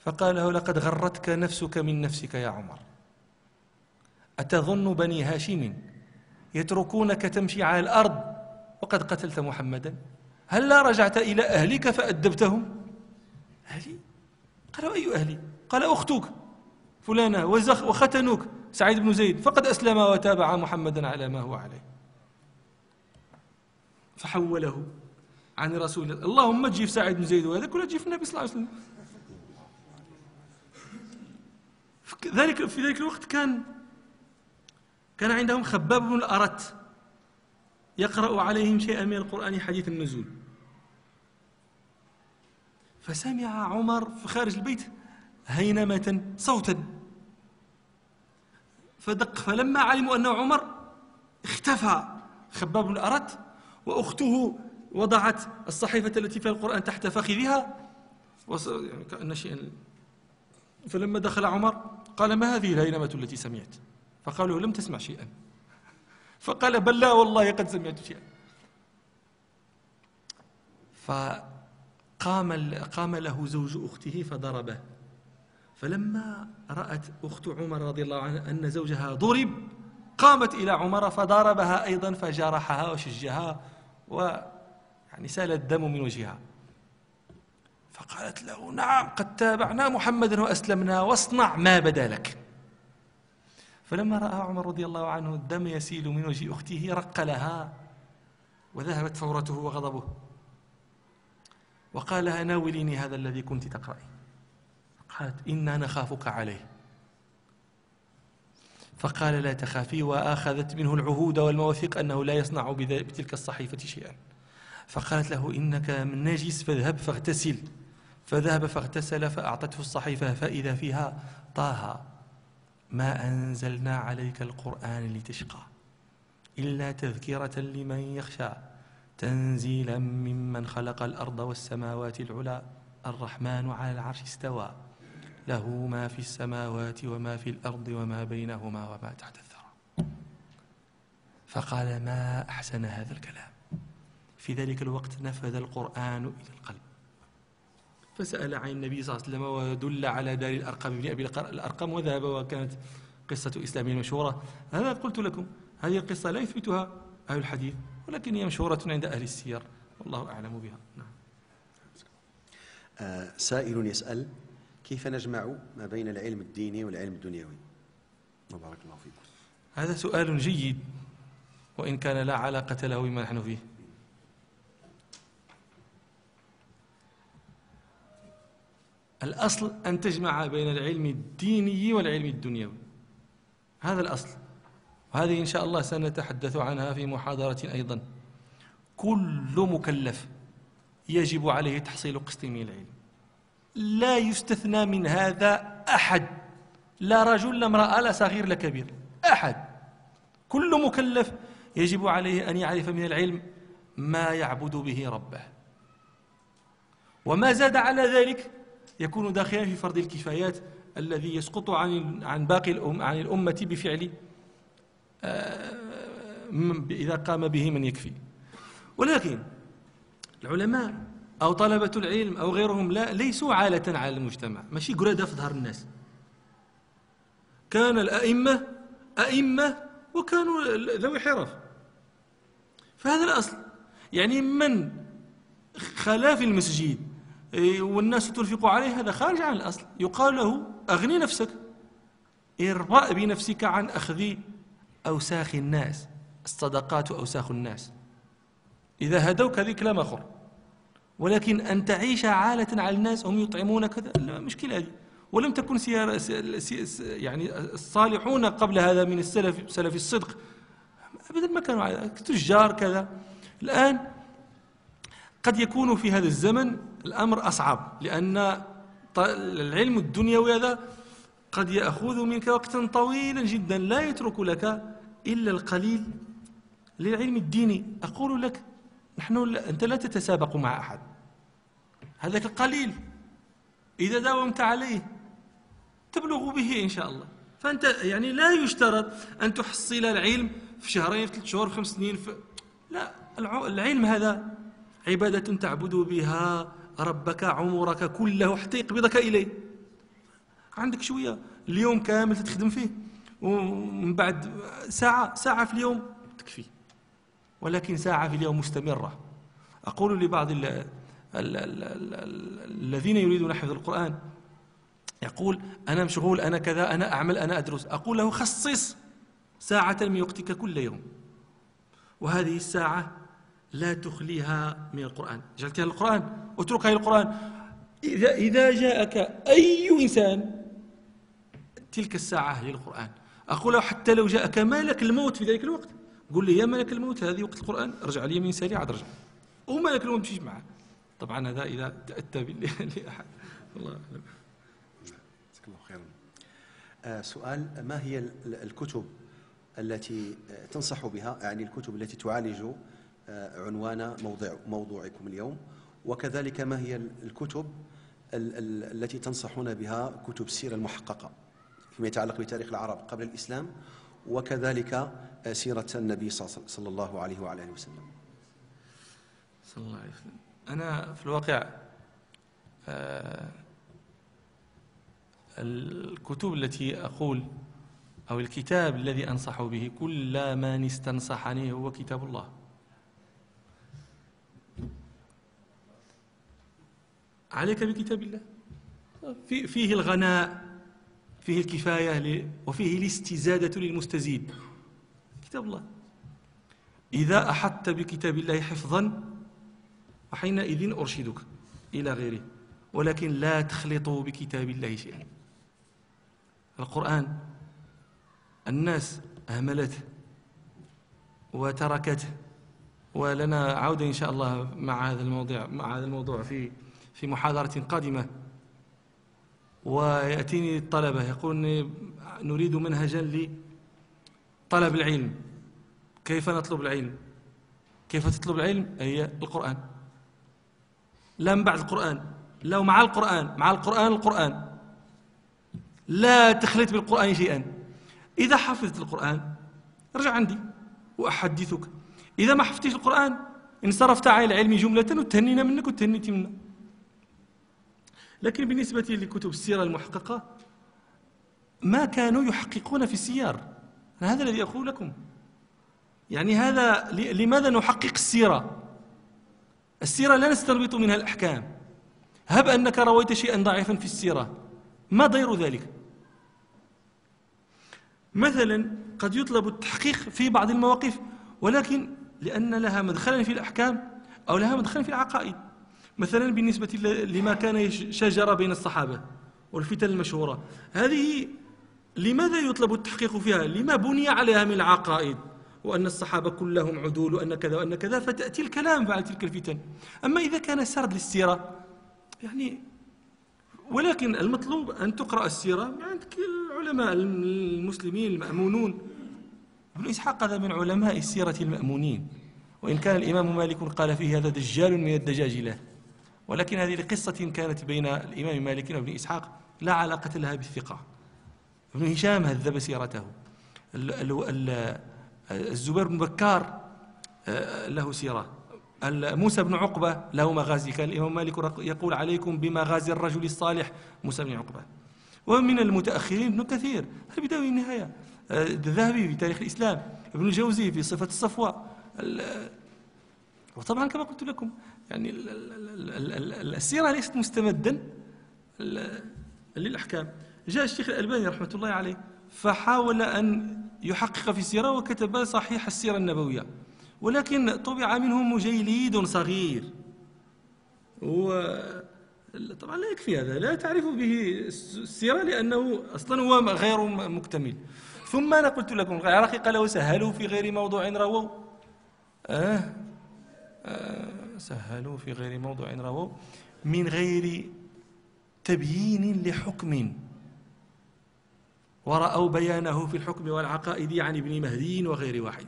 فقال له لقد غرتك نفسك من نفسك يا عمر. أتظن بني هاشم يتركونك تمشي على الأرض وقد قتلت محمدا؟ هل لا رجعت إلى أهلك فأدبتهم؟ أهلي؟ قالوا أي أهلي؟ قال أختك فلانة وختنوك سعيد بن زيد فقد أسلم وتابع محمدا على ما هو عليه. فحوله. عن رسول الله. اللهم تجيب سعيد بن زيد وهذا كله تجيب النبي صلى الله عليه وسلم؟ ذلك في ذلك الوقت كان كان عندهم خباب بن الأرت يقرأ عليهم شيئا من القرآن حديث النزول. فسمع عمر في خارج البيت هينمة صوتا. فدق فلما علموا أنه عمر اختفى خباب بن الأرت وأخته وضعت الصحيفة التي فيها القرآن تحت فخذها. يعني كأن شيئا فلما دخل عمر قال ما هذه الهينمة التي سمعت؟ فقالوا لم تسمع شيئا. فقال بل لا والله قد سمعت شيئا. فقام قام له زوج أخته فضربه. فلما رأت أخت عمر رضي الله عنها أن زوجها ضرب قامت إلى عمر فضربها أيضا فجرحها وشجها و يعني سال الدم من وجهها. فقالت له نعم قد تابعنا محمدا وأسلمنا واصنع ما بدا لك. فلما رأى عمر رضي الله عنه الدم يسيل من وجه أخته رق لها وذهبت فورته وغضبه. وقال لها ناوليني هذا الذي كنت تقرأي. قالت إنا نخافك عليه. فقال لا تخافي وأخذت منه العهود والمواثيق أنه لا يصنع بتلك الصحيفة شيئا. فقالت له إنك من نجس فاذهب فاغتسل. فذهب فاغتسل فأعطته الصحيفة فإذا فيها طه ما أنزلنا عليك القرآن لتشقى إلا تذكرة لمن يخشى تنزيلا ممن خلق الأرض والسماوات العلى الرحمن على العرش استوى له ما في السماوات وما في الأرض وما بينهما وما تحت الثرى. فقال ما أحسن هذا الكلام؟ في ذلك الوقت نفذ القرآن إلى القلب. فسأل عن النبي صلى الله عليه وسلم ودل على دار الأرقم بن أبي الأرقم وذهب وكانت قصة إسلامية مشهورة. هذا قلت لكم هذه القصة لا يثبتها أهل الحديث ولكن هي مشهورة عند أهل السير. والله أعلم بها. نعم. آه سائل يسأل كيف نجمع ما بين العلم الديني والعلم الدنيوي؟ وبارك الله فيكم هذا سؤال جيد وإن كان لا علاقة له بما نحن فيه. الأصل أن تجمع بين العلم الديني والعلم الدنيوي. هذا الأصل. وهذه إن شاء الله سنتحدث عنها في محاضرة أيضا. كل مكلف يجب عليه تحصيل قسط من العلم. لا يستثنى من هذا أحد. لا رجل لا امرأة لا صغير لا كبير. أحد. كل مكلف يجب عليه أن يعرف من العلم ما يعبد به ربه. وما زاد على ذلك يكون داخلا في فرض الكفايات الذي يسقط عن عن باقي الأم عن الأمة بفعل آه، إذا قام به من يكفي. ولكن العلماء أو طلبة العلم أو غيرهم لا ليسوا عالة على المجتمع. ماشي؟ قرادة في ظهر الناس. كان الأئمة أئمة وكانوا ذوي حرف. فهذا الأصل. يعني من خلا في المسجد والناس ترفق عليه هذا خارج عن الأصل. يقال له أغني نفسك. اربأ بنفسك عن أخذ أوساخ الناس. الصدقات أوساخ الناس. إذا هدوك هذه كلام آخر. ولكن أن تعيش عالة على الناس هم يطعمون كذا. لا مشكلة هذه. ولم تكن سيار يعني الصالحون قبل هذا من السلف سلف الصدق. أبدا ما كانوا تجار كذا. الآن قد يكون في هذا الزمن الأمر أصعب لأن العلم الدنيوي هذا قد يأخذ منك وقتا طويلا جدا لا يترك لك إلا القليل للعلم الديني. أقول لك نحن أنت لا تتسابق مع أحد. هذاك القليل إذا داومت عليه تبلغ به إن شاء الله. فأنت يعني لا يشترط أن تحصل العلم في شهرين في ثلاث شهور في خمس سنين في لا العلم هذا عبادة تعبد بها ربك عمرك كله حتى يقبضك إليه. عندك شوية اليوم كامل تخدم فيه ومن بعد ساعة ساعة في اليوم تكفي. ولكن ساعة في اليوم مستمرة. أقول لبعض ال ال ال ال الذين يريدون حفظ القرآن يقول أنا مشغول أنا كذا أنا أعمل أنا أدرس. أقول له خصص ساعة من وقتك كل يوم. وهذه الساعة لا تخليها من القرآن. جعلتها للقرآن اتركها للقرآن إذا إذا جاءك أي إنسان تلك الساعة للقرآن. أقول حتى لو جاءك ملك الموت في ذلك الوقت قل لي يا ملك الموت هذه وقت القرآن ارجع لي من سريع ارجع. وملك الموت مشيش معه طبعا هذا إذا تأتى [LAUGHS] لأحد. الله أعلم. جزاك الله خيرا. آه سؤال ما هي الكتب التي تنصح بها؟ يعني الكتب التي تعالج آه، عنوان موضوع موضوعكم اليوم. وكذلك ما هي الكتب التي تنصحون بها كتب السيرة المحققة فيما يتعلق بتاريخ العرب قبل الإسلام وكذلك آه، سيرة النبي صلى الله عليه وعلى آله وسلم. صلى الله عليه وسلم. أنا في الواقع آه، الكتب التي أقول أو الكتاب الذي أنصح به كل من استنصحني هو كتاب الله. عليك بكتاب الله. فيه الغناء فيه الكفاية وفيه الاستزادة للمستزيد. كتاب الله. إذا أحطت بكتاب الله حفظا وحينئذ أرشدك إلى غيره. ولكن لا تخلطوا بكتاب الله شيئا. القرآن الناس أهملته وتركته. ولنا عودة إن شاء الله مع هذا الموضوع مع هذا الموضوع في في محاضرة قادمة. ويأتيني الطلبة يقول نريد منهجا لطلب العلم. كيف نطلب العلم؟ كيف تطلب العلم؟ هي القرآن. لا من بعد القرآن لا مع القرآن مع القرآن القرآن. لا تخلط بالقرآن شيئا. إذا حفظت القرآن ارجع عندي وأحدثك. إذا ما حفظتش القرآن انصرفت عن العلم جملة وتهنينا منك وتهنيتي منا. لكن بالنسبة لكتب السيرة المحققة ما كانوا يحققون في السيار. هذا الذي أقول لكم. يعني هذا لماذا نحقق السيرة؟ السيرة لا نستنبط منها الأحكام. هب أنك رويت شيئا ضعيفا في السيرة. ما ضير ذلك؟ مثلا قد يطلب التحقيق في بعض المواقف ولكن لأن لها مدخلا في الأحكام أو لها مدخلا في العقائد. مثلا بالنسبة لما كان شجر بين الصحابة والفتن المشهورة. هذه لماذا يطلب التحقيق فيها؟ لما بني عليها من العقائد؟ وأن الصحابة كلهم عدول وأن كذا وأن كذا فتأتي الكلام بعد تلك الفتن. أما إذا كان سرد للسيرة يعني ولكن المطلوب أن تقرأ السيرة عندك العلماء المسلمين المأمونون. ابن إسحاق هذا من علماء السيرة المأمونين. وإن كان الإمام مالك قال فيه هذا دجال من الدجاجلة. ولكن هذه لقصة كانت بين الإمام مالك وابن إسحاق لا علاقة لها بالثقة. ابن هشام هذب سيرته. الزبير بن بكار آه، له سيرة. موسى بن عقبة له مغازي. كان الإمام مالك يقول عليكم بمغازي الرجل الصالح موسى بن عقبة. ومن المتأخرين ابن كثير. البداية والنهاية. آه، الذهبي في تاريخ الإسلام. ابن الجوزي في صفة الصفوة. وطبعا كما قلت لكم يعني السيرة ليست مستمدا. للأحكام جاء الشيخ الألباني رحمة الله عليه فحاول أن يحقق في السيرة وكتب صحيح السيرة النبوية. ولكن طبع منه مجيليد صغير. و طبعا لا يكفي هذا لا تعرف به السيرة لأنه أصلا هو غير مكتمل. ثم أنا قلت لكم العراقي قال وسهلوا في غير موضوع رووا. آه. آه. سهلوا في غير موضوع رووا من غير تبيين لحكم. ورأوا بيانه في الحكم والعقائد عن ابن مهدي وغير واحد.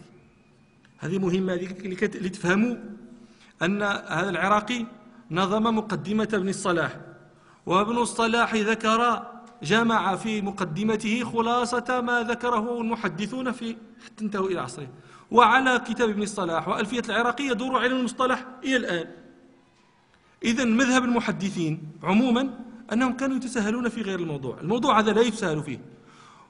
هذه مهمة لتفهموا أن هذا العراقي نظم مقدمة ابن الصلاح. وابن الصلاح ذكر جمع في مقدمته خلاصة ما ذكره المحدثون في حتى انتهوا إلى عصره. وعلى كتاب ابن الصلاح وألفية العراقية يدور علم المصطلح إلى الآن. إذا مذهب المحدثين عموما أنهم كانوا يتساهلون في غير الموضوع. الموضوع هذا لا يتساهل فيه.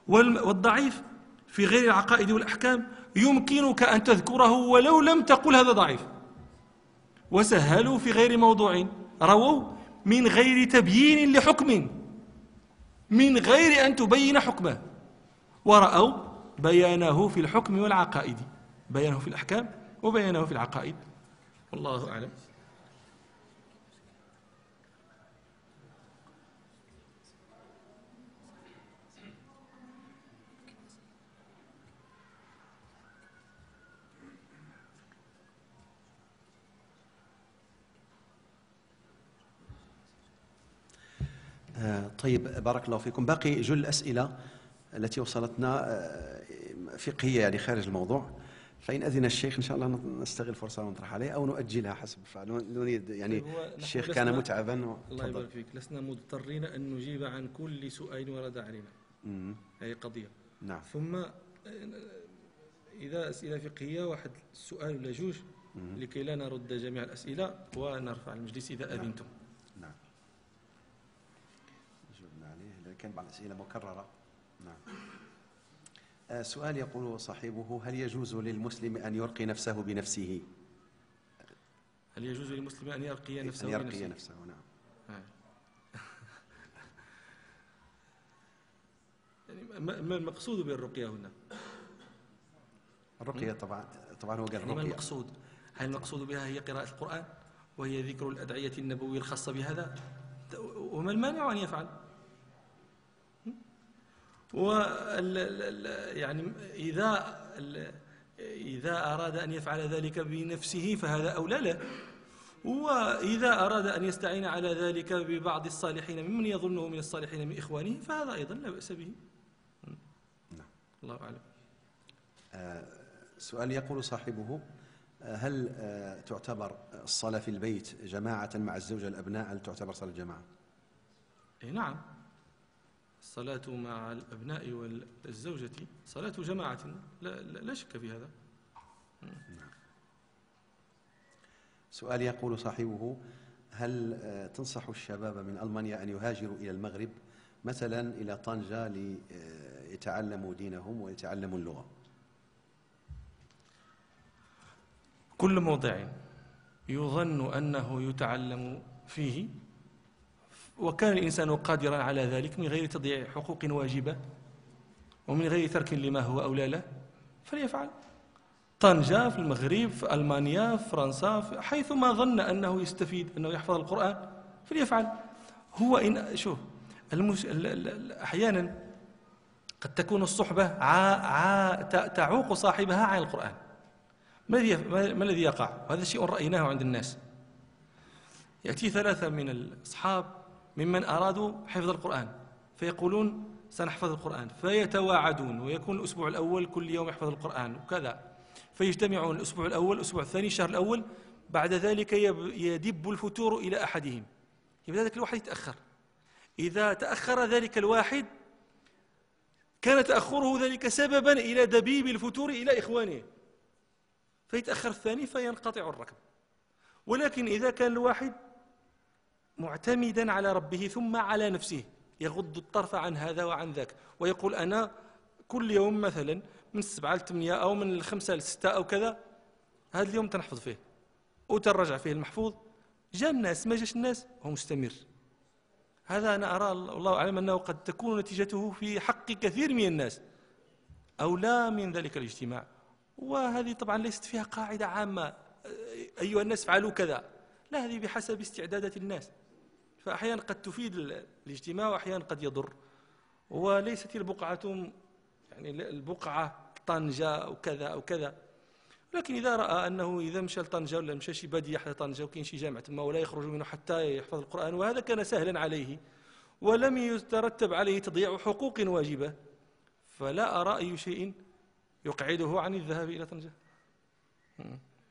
والضعيف في غير العقائد والأحكام يمكنك أن تذكره ولو لم تقل هذا ضعيف. وسهلوا في غير موضوع. رووا من غير تبيين لحكم. من غير أن تبين حكمه. ورأوا بيانه في الحكم والعقائد. بيانه في الأحكام وبيانه في العقائد. والله أعلم. آه، طيب بارك الله فيكم. باقي جل الأسئلة التي وصلتنا آه، فقهية يعني خارج الموضوع. فإن أذن الشيخ إن شاء الله نستغل الفرصة ونطرح عليه أو نؤجلها حسب نريد يعني طيب، الشيخ كان متعبا الله يبارك فيك. لسنا مضطرين أن نجيب عن كل سؤال ورد علينا هذه قضية. نعم. ثم إذا أسئلة فقهية واحد السؤال ولا جوج لكي لا نرد جميع الأسئلة ونرفع المجلس إذا نعم. أذنتم. نعم. جبنا عليه كان بعض الأسئلة مكررة. نعم. سؤال يقول صاحبه هل يجوز للمسلم أن يرقي نفسه بنفسه؟ هل يجوز للمسلم أن يرقي نفسه أن يرقي بنفسه, نفسه نعم. [LAUGHS] يعني ما المقصود بالرقية هنا؟ الرقية طبعا طبعا هو قال يعني ما المقصود؟ هل المقصود بها هي قراءة القرآن وهي ذكر الأدعية النبوية الخاصة بهذا؟ وما المانع أن يفعل؟ و يعني إذا إذا أراد أن يفعل ذلك بنفسه فهذا أولى له. وإذا أراد أن يستعين على ذلك ببعض الصالحين ممن يظنه من الصالحين من إخوانه فهذا أيضا لا بأس به. نعم. الله أعلم. آه سؤال يقول صاحبه آه، هل آه تعتبر الصلاة في البيت جماعة مع الزوجة الأبناء هل تعتبر صلاة جماعة؟ إيه نعم. الصلاة مع الأبناء والزوجة. صلاة جماعة. لا, لا شك في هذا. سؤال يقول صاحبه هل آه، تنصح الشباب من ألمانيا أن يهاجروا إلى المغرب؟ مثلا إلى طنجة ليتعلموا دينهم ويتعلموا اللغة. كل موضع يظن أنه يتعلم فيه وكان الإنسان قادرا على ذلك من غير تضييع حقوق واجبة ومن غير ترك لما هو أولى له فليفعل. طنجة في المغرب في ألمانيا في فرنسا حيثما ظن أنه يستفيد أنه يحفظ القرآن فليفعل. هو إن شوف المش... أحيانا قد تكون الصحبة ع... ع... تعوق صاحبها عن القرآن. ما الذي ما الذي يقع؟ وهذا شيء رأيناه عند الناس. يأتي ثلاثة من الأصحاب ممن أرادوا حفظ القرآن فيقولون سنحفظ القرآن فيتواعدون ويكون الأسبوع الأول كل يوم يحفظ القرآن وكذا. فيجتمعون الأسبوع الأول الأسبوع الثاني الشهر الأول بعد ذلك يدب الفتور إلى أحدهم. يبدأ ذلك الواحد يتأخر. إذا تأخر ذلك الواحد كان تأخره ذلك سببا إلى دبيب الفتور إلى إخوانه. فيتأخر الثاني فينقطع الركب. ولكن إذا كان الواحد معتمدا على ربه ثم على نفسه. يغض الطرف عن هذا وعن ذاك. ويقول أنا كل يوم مثلا من السبعة للثمانية أو من الخمسة للستة أو كذا هذا اليوم تنحفظ فيه. وترجع فيه المحفوظ. جاء الناس ما جاش الناس؟ هو مستمر. هذا أنا أرى الله أعلم أنه قد تكون نتيجته في حق كثير من الناس. أو لا من ذلك الاجتماع. وهذه طبعا ليست فيها قاعدة عامة. أيها الناس فعلوا كذا. لا هذه بحسب استعدادات الناس. فأحيانا قد تفيد الاجتماع وأحيانا قد يضر. وليست البقعة يعني البقعة طنجة أو كذا أو كذا. لكن إذا رأى أنه إذا مشى لطنجة ولا مشى شي بادية حتى طنجة وكاين شي جامع تما ولا يخرج منه حتى يحفظ القرآن وهذا كان سهلا عليه. ولم يترتب عليه تضييع حقوق واجبة. فلا أرى أي شيء يقعده عن الذهاب إلى طنجة.